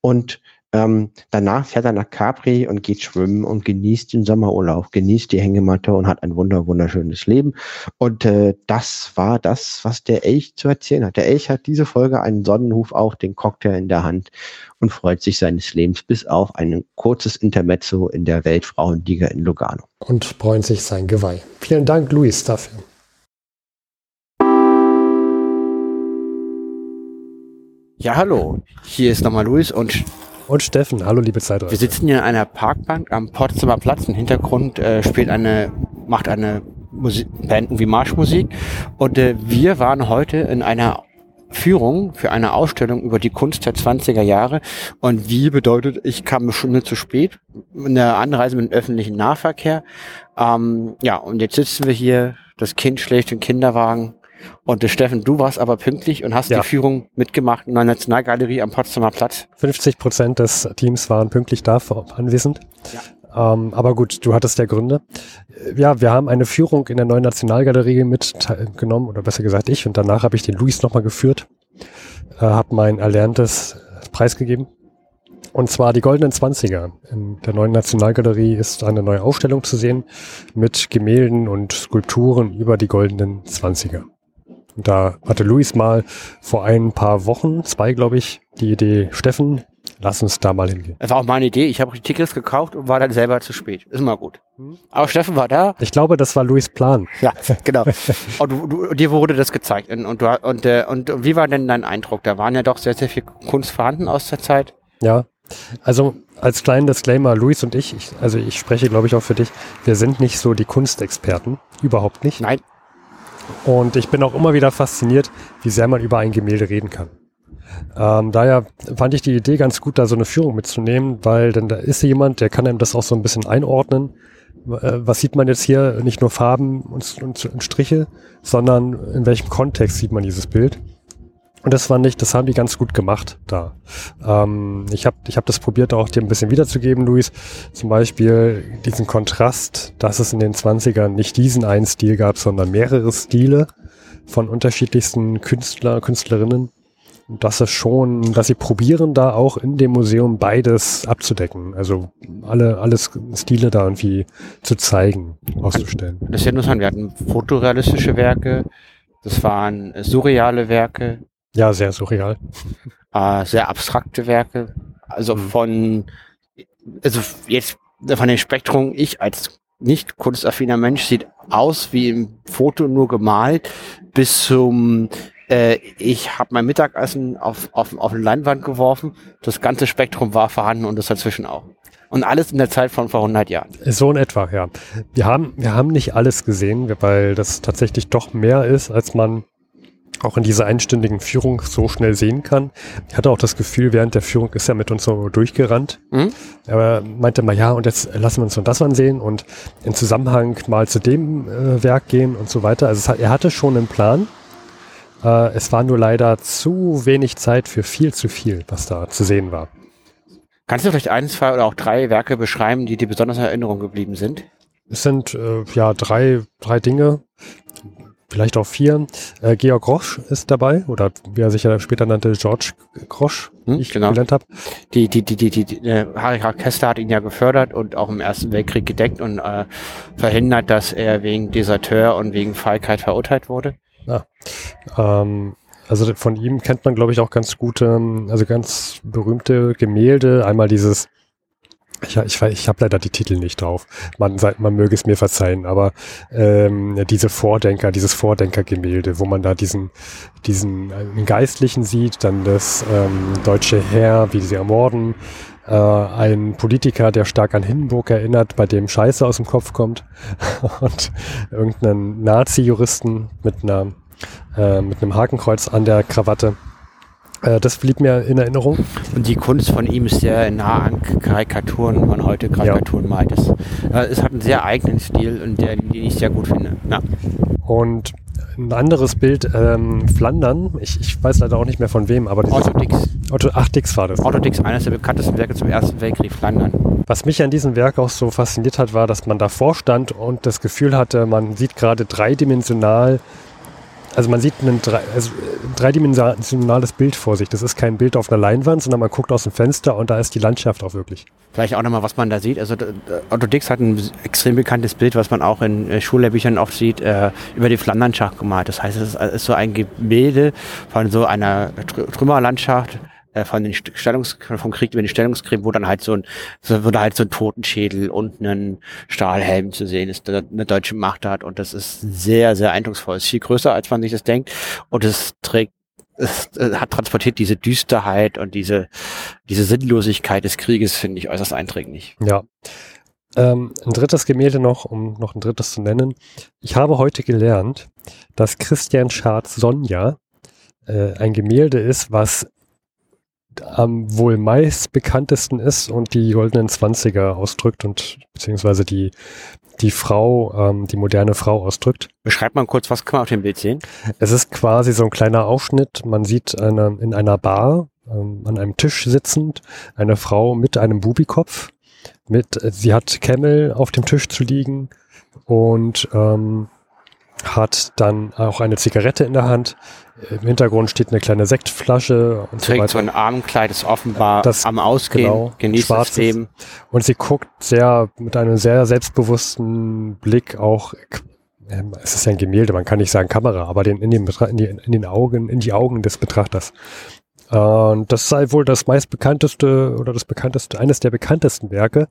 Und ähm, danach fährt er nach Capri und geht schwimmen und genießt den Sommerurlaub, genießt die Hängematte und hat ein wunder wunderschönes Leben. Und äh, das war das, was der Elch zu erzählen hat. Der Elch hat diese Folge einen Sonnenhuf auf, den Cocktail in der Hand und freut sich seines Lebens bis auf ein kurzes Intermezzo in der Weltfrauenliga in Lugano. Und bräunt sich sein Geweih. Vielen Dank, Luis, dafür. Ja, hallo. Hier ist nochmal Luis und und Steffen, hallo liebe Zeitreise. Wir sitzen hier in einer Parkbank am Potsdamer Platz. Im Hintergrund äh, spielt eine, macht eine Musik, Band wie Marschmusik. Und äh, wir waren heute in einer Führung für eine Ausstellung über die Kunst der 20er Jahre. Und wie bedeutet, ich kam eine Stunde zu spät. Eine Anreise mit dem öffentlichen Nahverkehr. Ähm, ja, und jetzt sitzen wir hier. Das Kind schlägt den Kinderwagen. Und äh, Steffen, du warst aber pünktlich und hast ja. die Führung mitgemacht in der Nationalgalerie am Potsdamer Platz. 50 Prozent des Teams waren pünktlich da, anwesend. Ja. Ähm, aber gut, du hattest ja Gründe. Äh, ja, wir haben eine Führung in der neuen Nationalgalerie mitgenommen, oder besser gesagt ich, und danach habe ich den Luis nochmal geführt, äh, habe mein Erlerntes preisgegeben Und zwar die Goldenen Zwanziger. In der neuen Nationalgalerie ist eine neue Ausstellung zu sehen mit Gemälden und Skulpturen über die Goldenen Zwanziger. Und da hatte Luis mal vor ein paar Wochen, zwei glaube ich, die Idee, Steffen, lass uns da mal hingehen. Das war auch meine Idee. Ich habe die Tickets gekauft und war dann selber zu spät. Ist mal gut. Aber Steffen war da. Ich glaube, das war Luis Plan. Ja, genau. und du, du, dir wurde das gezeigt. Und, und, du, und, äh, und wie war denn dein Eindruck? Da waren ja doch sehr, sehr viel Kunst vorhanden aus der Zeit. Ja, also als kleinen Disclaimer, Luis und ich, ich also ich spreche glaube ich auch für dich, wir sind nicht so die Kunstexperten, überhaupt nicht. Nein. Und ich bin auch immer wieder fasziniert, wie sehr man über ein Gemälde reden kann. Ähm, daher fand ich die Idee ganz gut, da so eine Führung mitzunehmen, weil dann da ist jemand, der kann einem das auch so ein bisschen einordnen. Äh, was sieht man jetzt hier? Nicht nur Farben und, und, und Striche, sondern in welchem Kontext sieht man dieses Bild? Und das fand ich, das haben die ganz gut gemacht da. Ähm, ich habe ich hab das probiert, auch dir ein bisschen wiederzugeben, Luis. Zum Beispiel diesen Kontrast, dass es in den 20ern nicht diesen einen Stil gab, sondern mehrere Stile von unterschiedlichsten Künstler, Künstlerinnen. Und das ist schon, dass sie probieren, da auch in dem Museum beides abzudecken. Also alle, alles Stile da irgendwie zu zeigen, auszustellen. Das ist ja interessant. Wir hatten fotorealistische Werke, das waren surreale Werke, ja, sehr surreal. Äh, sehr abstrakte Werke. Also mhm. von, also jetzt von dem Spektrum, ich als nicht kunstaffiner Mensch sieht aus wie im Foto nur gemalt, bis zum äh, ich habe mein Mittagessen auf, auf, auf eine Leinwand geworfen. Das ganze Spektrum war vorhanden und das dazwischen auch. Und alles in der Zeit von vor 100 Jahren. So in etwa, ja. Wir haben, wir haben nicht alles gesehen, weil das tatsächlich doch mehr ist, als man auch in dieser einstündigen Führung so schnell sehen kann. Ich hatte auch das Gefühl, während der Führung ist er mit uns so durchgerannt. Mhm. Er meinte mal, ja, und jetzt lassen wir uns und das ansehen und in Zusammenhang mal zu dem äh, Werk gehen und so weiter. Also hat, er hatte schon einen Plan. Äh, es war nur leider zu wenig Zeit für viel zu viel, was da zu sehen war. Kannst du vielleicht ein, zwei oder auch drei Werke beschreiben, die dir besonders in Erinnerung geblieben sind? Es sind äh, ja drei, drei Dinge vielleicht auch vier. Äh, Georg Grosch ist dabei, oder wie er sich ja später nannte, George Grosch, hm, ich genau. gelernt habe. Die, die, die, die, die, die äh, Harry Kessler hat ihn ja gefördert und auch im Ersten Weltkrieg gedeckt und äh, verhindert, dass er wegen Deserteur und wegen Feigheit verurteilt wurde. Ah, ähm, also von ihm kennt man, glaube ich, auch ganz gute, also ganz berühmte Gemälde. Einmal dieses ich, ich, ich habe leider die Titel nicht drauf. Man, man möge es mir verzeihen, aber ähm, diese Vordenker, dieses Vordenkergemälde, wo man da diesen, diesen äh, Geistlichen sieht, dann das ähm, deutsche Heer, wie sie ermorden, äh, ein Politiker, der stark an Hindenburg erinnert, bei dem Scheiße aus dem Kopf kommt und irgendeinen Nazi-Juristen mit einer äh, mit einem Hakenkreuz an der Krawatte. Äh, das blieb mir in Erinnerung. Und die Kunst von ihm ist sehr nah an Karikaturen, wenn man heute Karikaturen ja. meint. Es, äh, es, hat einen sehr eigenen Stil und der, den ich sehr gut finde. Ja. Und ein anderes Bild, ähm, Flandern, ich, ich weiß leider auch nicht mehr von wem, aber Otto Dix. Otto, ach, Dix war das. Otto Dix, eines der bekanntesten Werke zum Ersten Weltkrieg, Flandern. Was mich an diesem Werk auch so fasziniert hat, war, dass man davor stand und das Gefühl hatte, man sieht gerade dreidimensional also man sieht ein, also ein dreidimensionales Bild vor sich. Das ist kein Bild auf einer Leinwand, sondern man guckt aus dem Fenster und da ist die Landschaft auch wirklich. Vielleicht auch nochmal, was man da sieht. Also Otto Dix hat ein extrem bekanntes Bild, was man auch in äh, Schullehrbüchern oft sieht, äh, über die Flandernschach gemalt. Das heißt, es ist so ein Gemälde von so einer Trümmerlandschaft äh, von den Stellungs vom Krieg über den Stellungskrieg, wo dann halt so ein so, wo da halt so ein Totenschädel und ein Stahlhelm zu sehen ist, der eine deutsche Macht hat und das ist sehr sehr eindrucksvoll. Ist viel größer als man sich das denkt und es trägt es äh, hat transportiert diese Düsterheit und diese diese Sinnlosigkeit des Krieges finde ich äußerst einträglich. Ja. Ähm, ein drittes Gemälde noch, um noch ein drittes zu nennen. Ich habe heute gelernt, dass Christian Schards Sonja äh, ein Gemälde ist, was am wohl meist bekanntesten ist und die goldenen Zwanziger ausdrückt und beziehungsweise die, die Frau, ähm, die moderne Frau ausdrückt. Beschreibt mal kurz, was kann man auf dem Bild sehen? Es ist quasi so ein kleiner Ausschnitt. Man sieht eine, in einer Bar ähm, an einem Tisch sitzend eine Frau mit einem Bubikopf. Mit, sie hat Camel auf dem Tisch zu liegen und ähm, hat dann auch eine Zigarette in der Hand. Im Hintergrund steht eine kleine Sektflasche und Trägt so, so ein Armenkleid, ist offenbar das, am Ausgehen, genau, genießt das Leben. Und sie guckt sehr, mit einem sehr selbstbewussten Blick auch, ähm, es ist ja ein Gemälde, man kann nicht sagen Kamera, aber den, in, den, in, die, in den Augen, in die Augen des Betrachters. Und das sei wohl das meistbekannteste oder das bekannteste, eines der bekanntesten Werke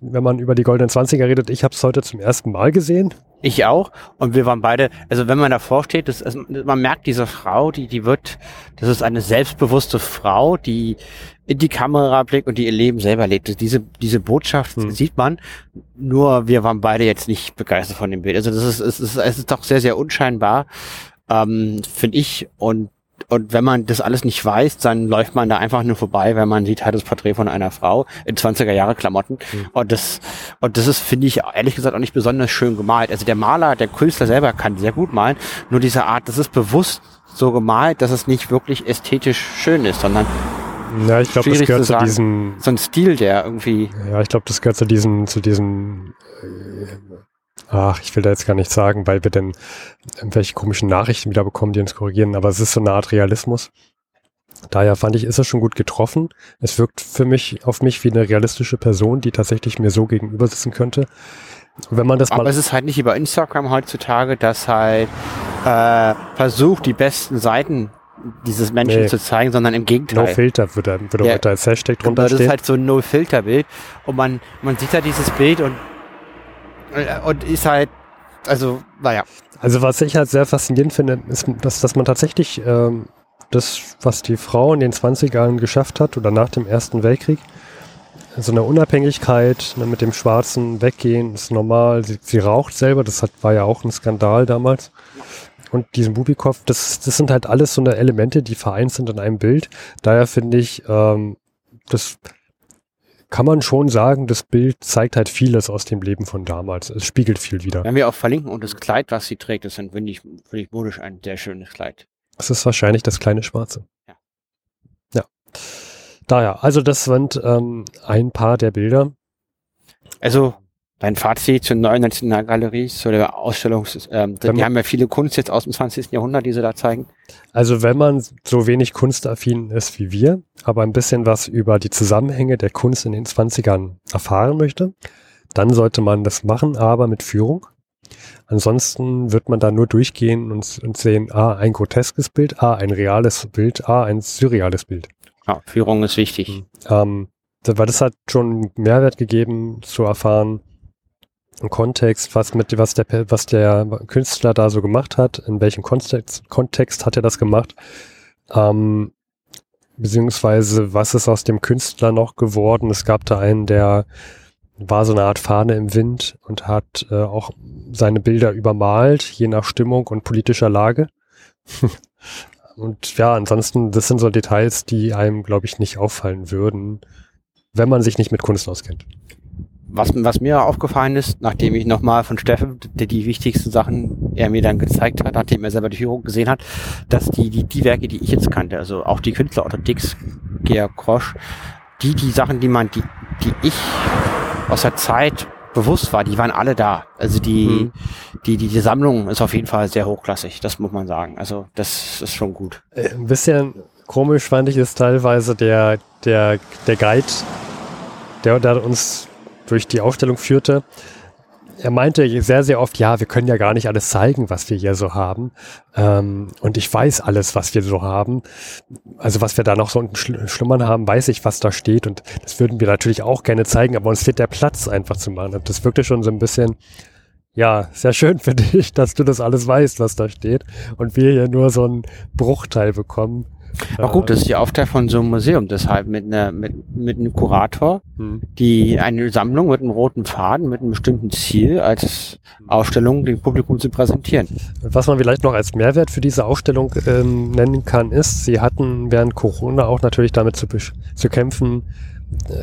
wenn man über die goldenen Zwanziger redet. Ich habe es heute zum ersten Mal gesehen. Ich auch. Und wir waren beide, also wenn man davor steht, das, also man merkt diese Frau, die, die wird, das ist eine selbstbewusste Frau, die in die Kamera blickt und die ihr Leben selber lebt. Diese, diese Botschaft hm. sieht man. Nur wir waren beide jetzt nicht begeistert von dem Bild. Also das ist, es ist, es ist doch sehr, sehr unscheinbar, ähm, finde ich. Und und wenn man das alles nicht weiß, dann läuft man da einfach nur vorbei, weil man sieht halt das Porträt von einer Frau in 20er Jahre Klamotten. Mhm. Und das, und das ist, finde ich, ehrlich gesagt auch nicht besonders schön gemalt. Also der Maler, der Künstler selber kann sehr gut malen. Nur diese Art, das ist bewusst so gemalt, dass es nicht wirklich ästhetisch schön ist, sondern ja, ich glaube, das gehört zu, zu diesem so ein Stil, der irgendwie. Ja, ich glaube, das gehört zu diesem zu diesem ach, ich will da jetzt gar nicht sagen, weil wir denn irgendwelche komischen Nachrichten wieder bekommen, die uns korrigieren, aber es ist so eine Art Realismus. Daher fand ich, ist es schon gut getroffen. Es wirkt für mich, auf mich wie eine realistische Person, die tatsächlich mir so gegenüber sitzen könnte. Wenn man das aber es ist halt nicht über Instagram heutzutage, dass halt äh, versucht, die besten Seiten dieses Menschen nee. zu zeigen, sondern im Gegenteil. No Filter würde, würde ja, heute als Hashtag drunter stehen. Das ist halt so ein No-Filter-Bild und man, man sieht da dieses Bild und und ist halt, also, naja. Also was ich halt sehr faszinierend finde, ist, dass, dass man tatsächlich ähm, das, was die Frau in den 20ern geschafft hat oder nach dem Ersten Weltkrieg, so eine Unabhängigkeit ne, mit dem schwarzen Weggehen ist normal. Sie, sie raucht selber, das hat, war ja auch ein Skandal damals. Und diesen Bubikow, das, das sind halt alles so eine Elemente, die vereint sind in einem Bild. Daher finde ich, ähm, das kann man schon sagen, das Bild zeigt halt vieles aus dem Leben von damals. Es spiegelt viel wieder. Wenn wir auch verlinken und das Kleid, was sie trägt, ist dann, finde ich, find ich modisch ein sehr schönes Kleid. Es ist wahrscheinlich das kleine Schwarze. Ja. Ja. Daher, also das sind ähm, ein paar der Bilder. Also dein Fazit zur neuen Nationalgalerie, zu der Ausstellung, ähm, die haben ja viele Kunst jetzt aus dem 20. Jahrhundert, die sie da zeigen. Also wenn man so wenig kunstaffin ist wie wir, aber ein bisschen was über die Zusammenhänge der Kunst in den 20ern erfahren möchte, dann sollte man das machen, aber mit Führung. Ansonsten wird man da nur durchgehen und, und sehen, ah, ein groteskes Bild, ah, ein reales Bild, ah, ein surreales Bild. Ja, Führung ist wichtig. Ähm, weil das hat schon Mehrwert gegeben zu erfahren, Kontext, was mit was der was der Künstler da so gemacht hat, in welchem Kontext, Kontext hat er das gemacht, ähm, beziehungsweise was ist aus dem Künstler noch geworden? Es gab da einen, der war so eine Art Fahne im Wind und hat äh, auch seine Bilder übermalt, je nach Stimmung und politischer Lage. und ja, ansonsten, das sind so Details, die einem, glaube ich, nicht auffallen würden, wenn man sich nicht mit Kunst auskennt was, was mir aufgefallen ist, nachdem ich nochmal von Steffen die, die wichtigsten Sachen er mir dann gezeigt hat, nachdem er selber die Führung gesehen hat, dass die, die, die Werke, die ich jetzt kannte, also auch die Künstler oder Dix, Georg Krosch, die, die Sachen, die man, die, die ich aus der Zeit bewusst war, die waren alle da. Also die, mhm. die, die, die Sammlung ist auf jeden Fall sehr hochklassig, das muss man sagen. Also das ist schon gut. Äh, ein bisschen komisch fand ich es teilweise der, der, der Guide, der, der uns durch die Ausstellung führte. Er meinte sehr, sehr oft, ja, wir können ja gar nicht alles zeigen, was wir hier so haben. Ähm, und ich weiß alles, was wir so haben. Also was wir da noch so unten schlummern haben, weiß ich, was da steht. Und das würden wir natürlich auch gerne zeigen, aber uns fehlt der Platz einfach zu machen. Und das wirkte schon so ein bisschen, ja, sehr schön für dich, dass du das alles weißt, was da steht. Und wir hier nur so einen Bruchteil bekommen. Auch gut, das ist die Aufteilung von so einem Museum, deshalb mit, einer, mit, mit einem Kurator, hm. die eine Sammlung mit einem roten Faden, mit einem bestimmten Ziel als Ausstellung dem Publikum zu präsentieren. Was man vielleicht noch als Mehrwert für diese Ausstellung ähm, nennen kann, ist, sie hatten während Corona auch natürlich damit zu, zu kämpfen, äh,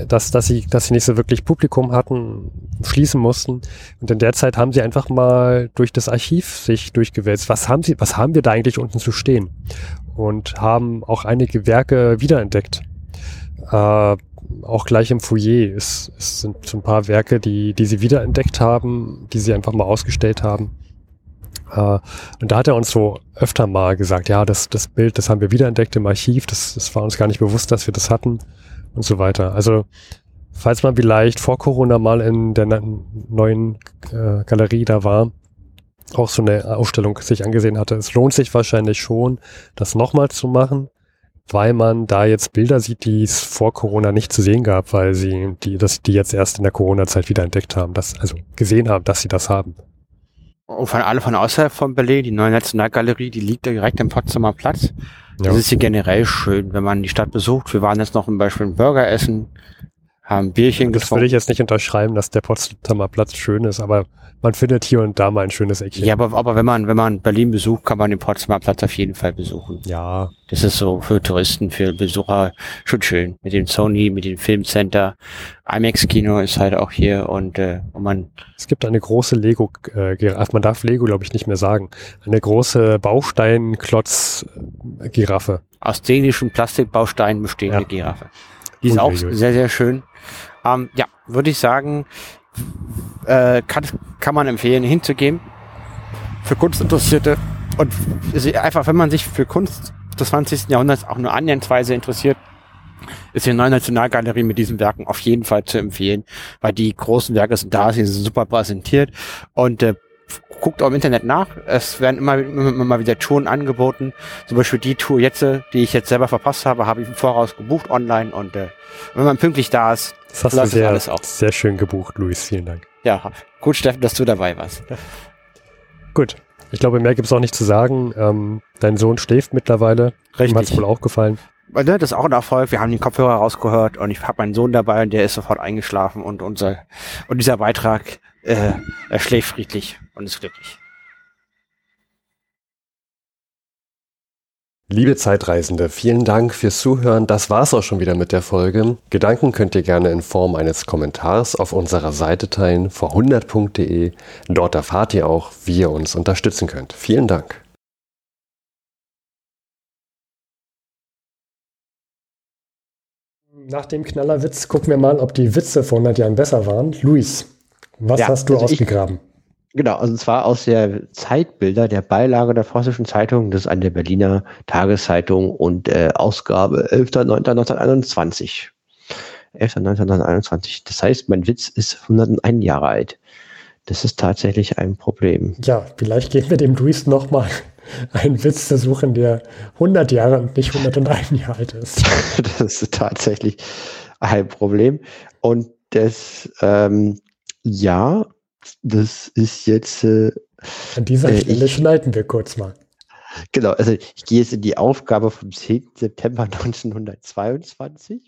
dass, dass, sie, dass sie nicht so wirklich Publikum hatten, schließen mussten. Und in der Zeit haben sie einfach mal durch das Archiv sich durchgewälzt. Was haben sie, was haben wir da eigentlich unten zu stehen? Und haben auch einige Werke wiederentdeckt. Äh, auch gleich im Foyer ist, es sind so ein paar Werke, die, die sie wiederentdeckt haben, die sie einfach mal ausgestellt haben. Äh, und da hat er uns so öfter mal gesagt, ja, das, das Bild, das haben wir wiederentdeckt im Archiv, das, das war uns gar nicht bewusst, dass wir das hatten und so weiter. Also falls man vielleicht vor Corona mal in der neuen äh, Galerie da war, auch so eine Ausstellung sich angesehen hatte, es lohnt sich wahrscheinlich schon, das nochmal zu machen, weil man da jetzt Bilder sieht, die es vor Corona nicht zu sehen gab, weil sie die, dass die jetzt erst in der Corona-Zeit wieder entdeckt haben, dass, also gesehen haben, dass sie das haben. Und von alle von außerhalb von Berlin, die neue Nationalgalerie, die liegt da direkt am Potsdamer Platz. Das ja. ist hier generell schön, wenn man die Stadt besucht. Wir waren jetzt noch zum Beispiel ein Burger essen, haben Bierchen das getrunken. Das würde ich jetzt nicht unterschreiben, dass der Potsdamer Platz schön ist, aber man findet hier und da mal ein schönes Eckchen. Ja, aber, aber wenn man, wenn man Berlin besucht, kann man den Potsdamer Platz auf jeden Fall besuchen. Ja. Das ist so für Touristen, für Besucher schon schön. Mit dem Sony, mit dem Filmcenter. IMAX-Kino ist halt auch hier und, äh, und man. Es gibt eine große Lego, äh, man darf Lego, glaube ich, nicht mehr sagen. Eine große Baustein-Klotz-Giraffe. Aus dänischen Plastikbausteinen bestehende ja. Giraffe. Die ist auch sehr, sehr schön. Ähm, ja, würde ich sagen, äh, kann, kann man empfehlen, hinzugehen. Für Kunstinteressierte und einfach, wenn man sich für Kunst des 20. Jahrhunderts auch nur annäherungsweise interessiert, ist die Neue Nationalgalerie mit diesen Werken auf jeden Fall zu empfehlen, weil die großen Werke sind da, sie sind super präsentiert und äh, guckt auch im Internet nach. Es werden immer, immer, immer wieder Touren angeboten. Zum Beispiel die Tour jetzt, die ich jetzt selber verpasst habe, habe ich im Voraus gebucht online und äh, wenn man pünktlich da ist, das hast du sehr, alles auch. sehr schön gebucht, Luis. Vielen Dank. Ja, gut, Steffen, dass du dabei warst. Gut. Ich glaube, mehr gibt es auch nicht zu sagen. Ähm, dein Sohn schläft mittlerweile. Richtig. Ihm hat es wohl auch gefallen. Ne, das ist auch ein Erfolg. Wir haben den Kopfhörer rausgehört und ich habe meinen Sohn dabei und der ist sofort eingeschlafen und unser und dieser Beitrag, äh, er schläft friedlich und ist glücklich. Liebe Zeitreisende, vielen Dank fürs Zuhören. Das war's auch schon wieder mit der Folge. Gedanken könnt ihr gerne in Form eines Kommentars auf unserer Seite teilen, vor100.de. Dort erfahrt ihr auch, wie ihr uns unterstützen könnt. Vielen Dank. Nach dem Knallerwitz gucken wir mal, ob die Witze vor 100 Jahren besser waren. Luis, was ja, hast du also ausgegraben? Genau, also zwar aus der Zeitbilder der Beilage der Vossischen Zeitung, das ist eine Berliner Tageszeitung und äh, Ausgabe 11.09.1921. 11.09.1921. Das heißt, mein Witz ist 101 Jahre alt. Das ist tatsächlich ein Problem. Ja, vielleicht gehen wir dem Luis nochmal einen Witz zu suchen, der 100 Jahre und nicht 101 Jahre alt ist. das ist tatsächlich ein Problem. Und das, ähm, ja, das ist jetzt. Äh, An dieser äh, Stelle ich, schneiden wir kurz mal. Genau, also ich gehe jetzt in die Aufgabe vom 10. September 1922.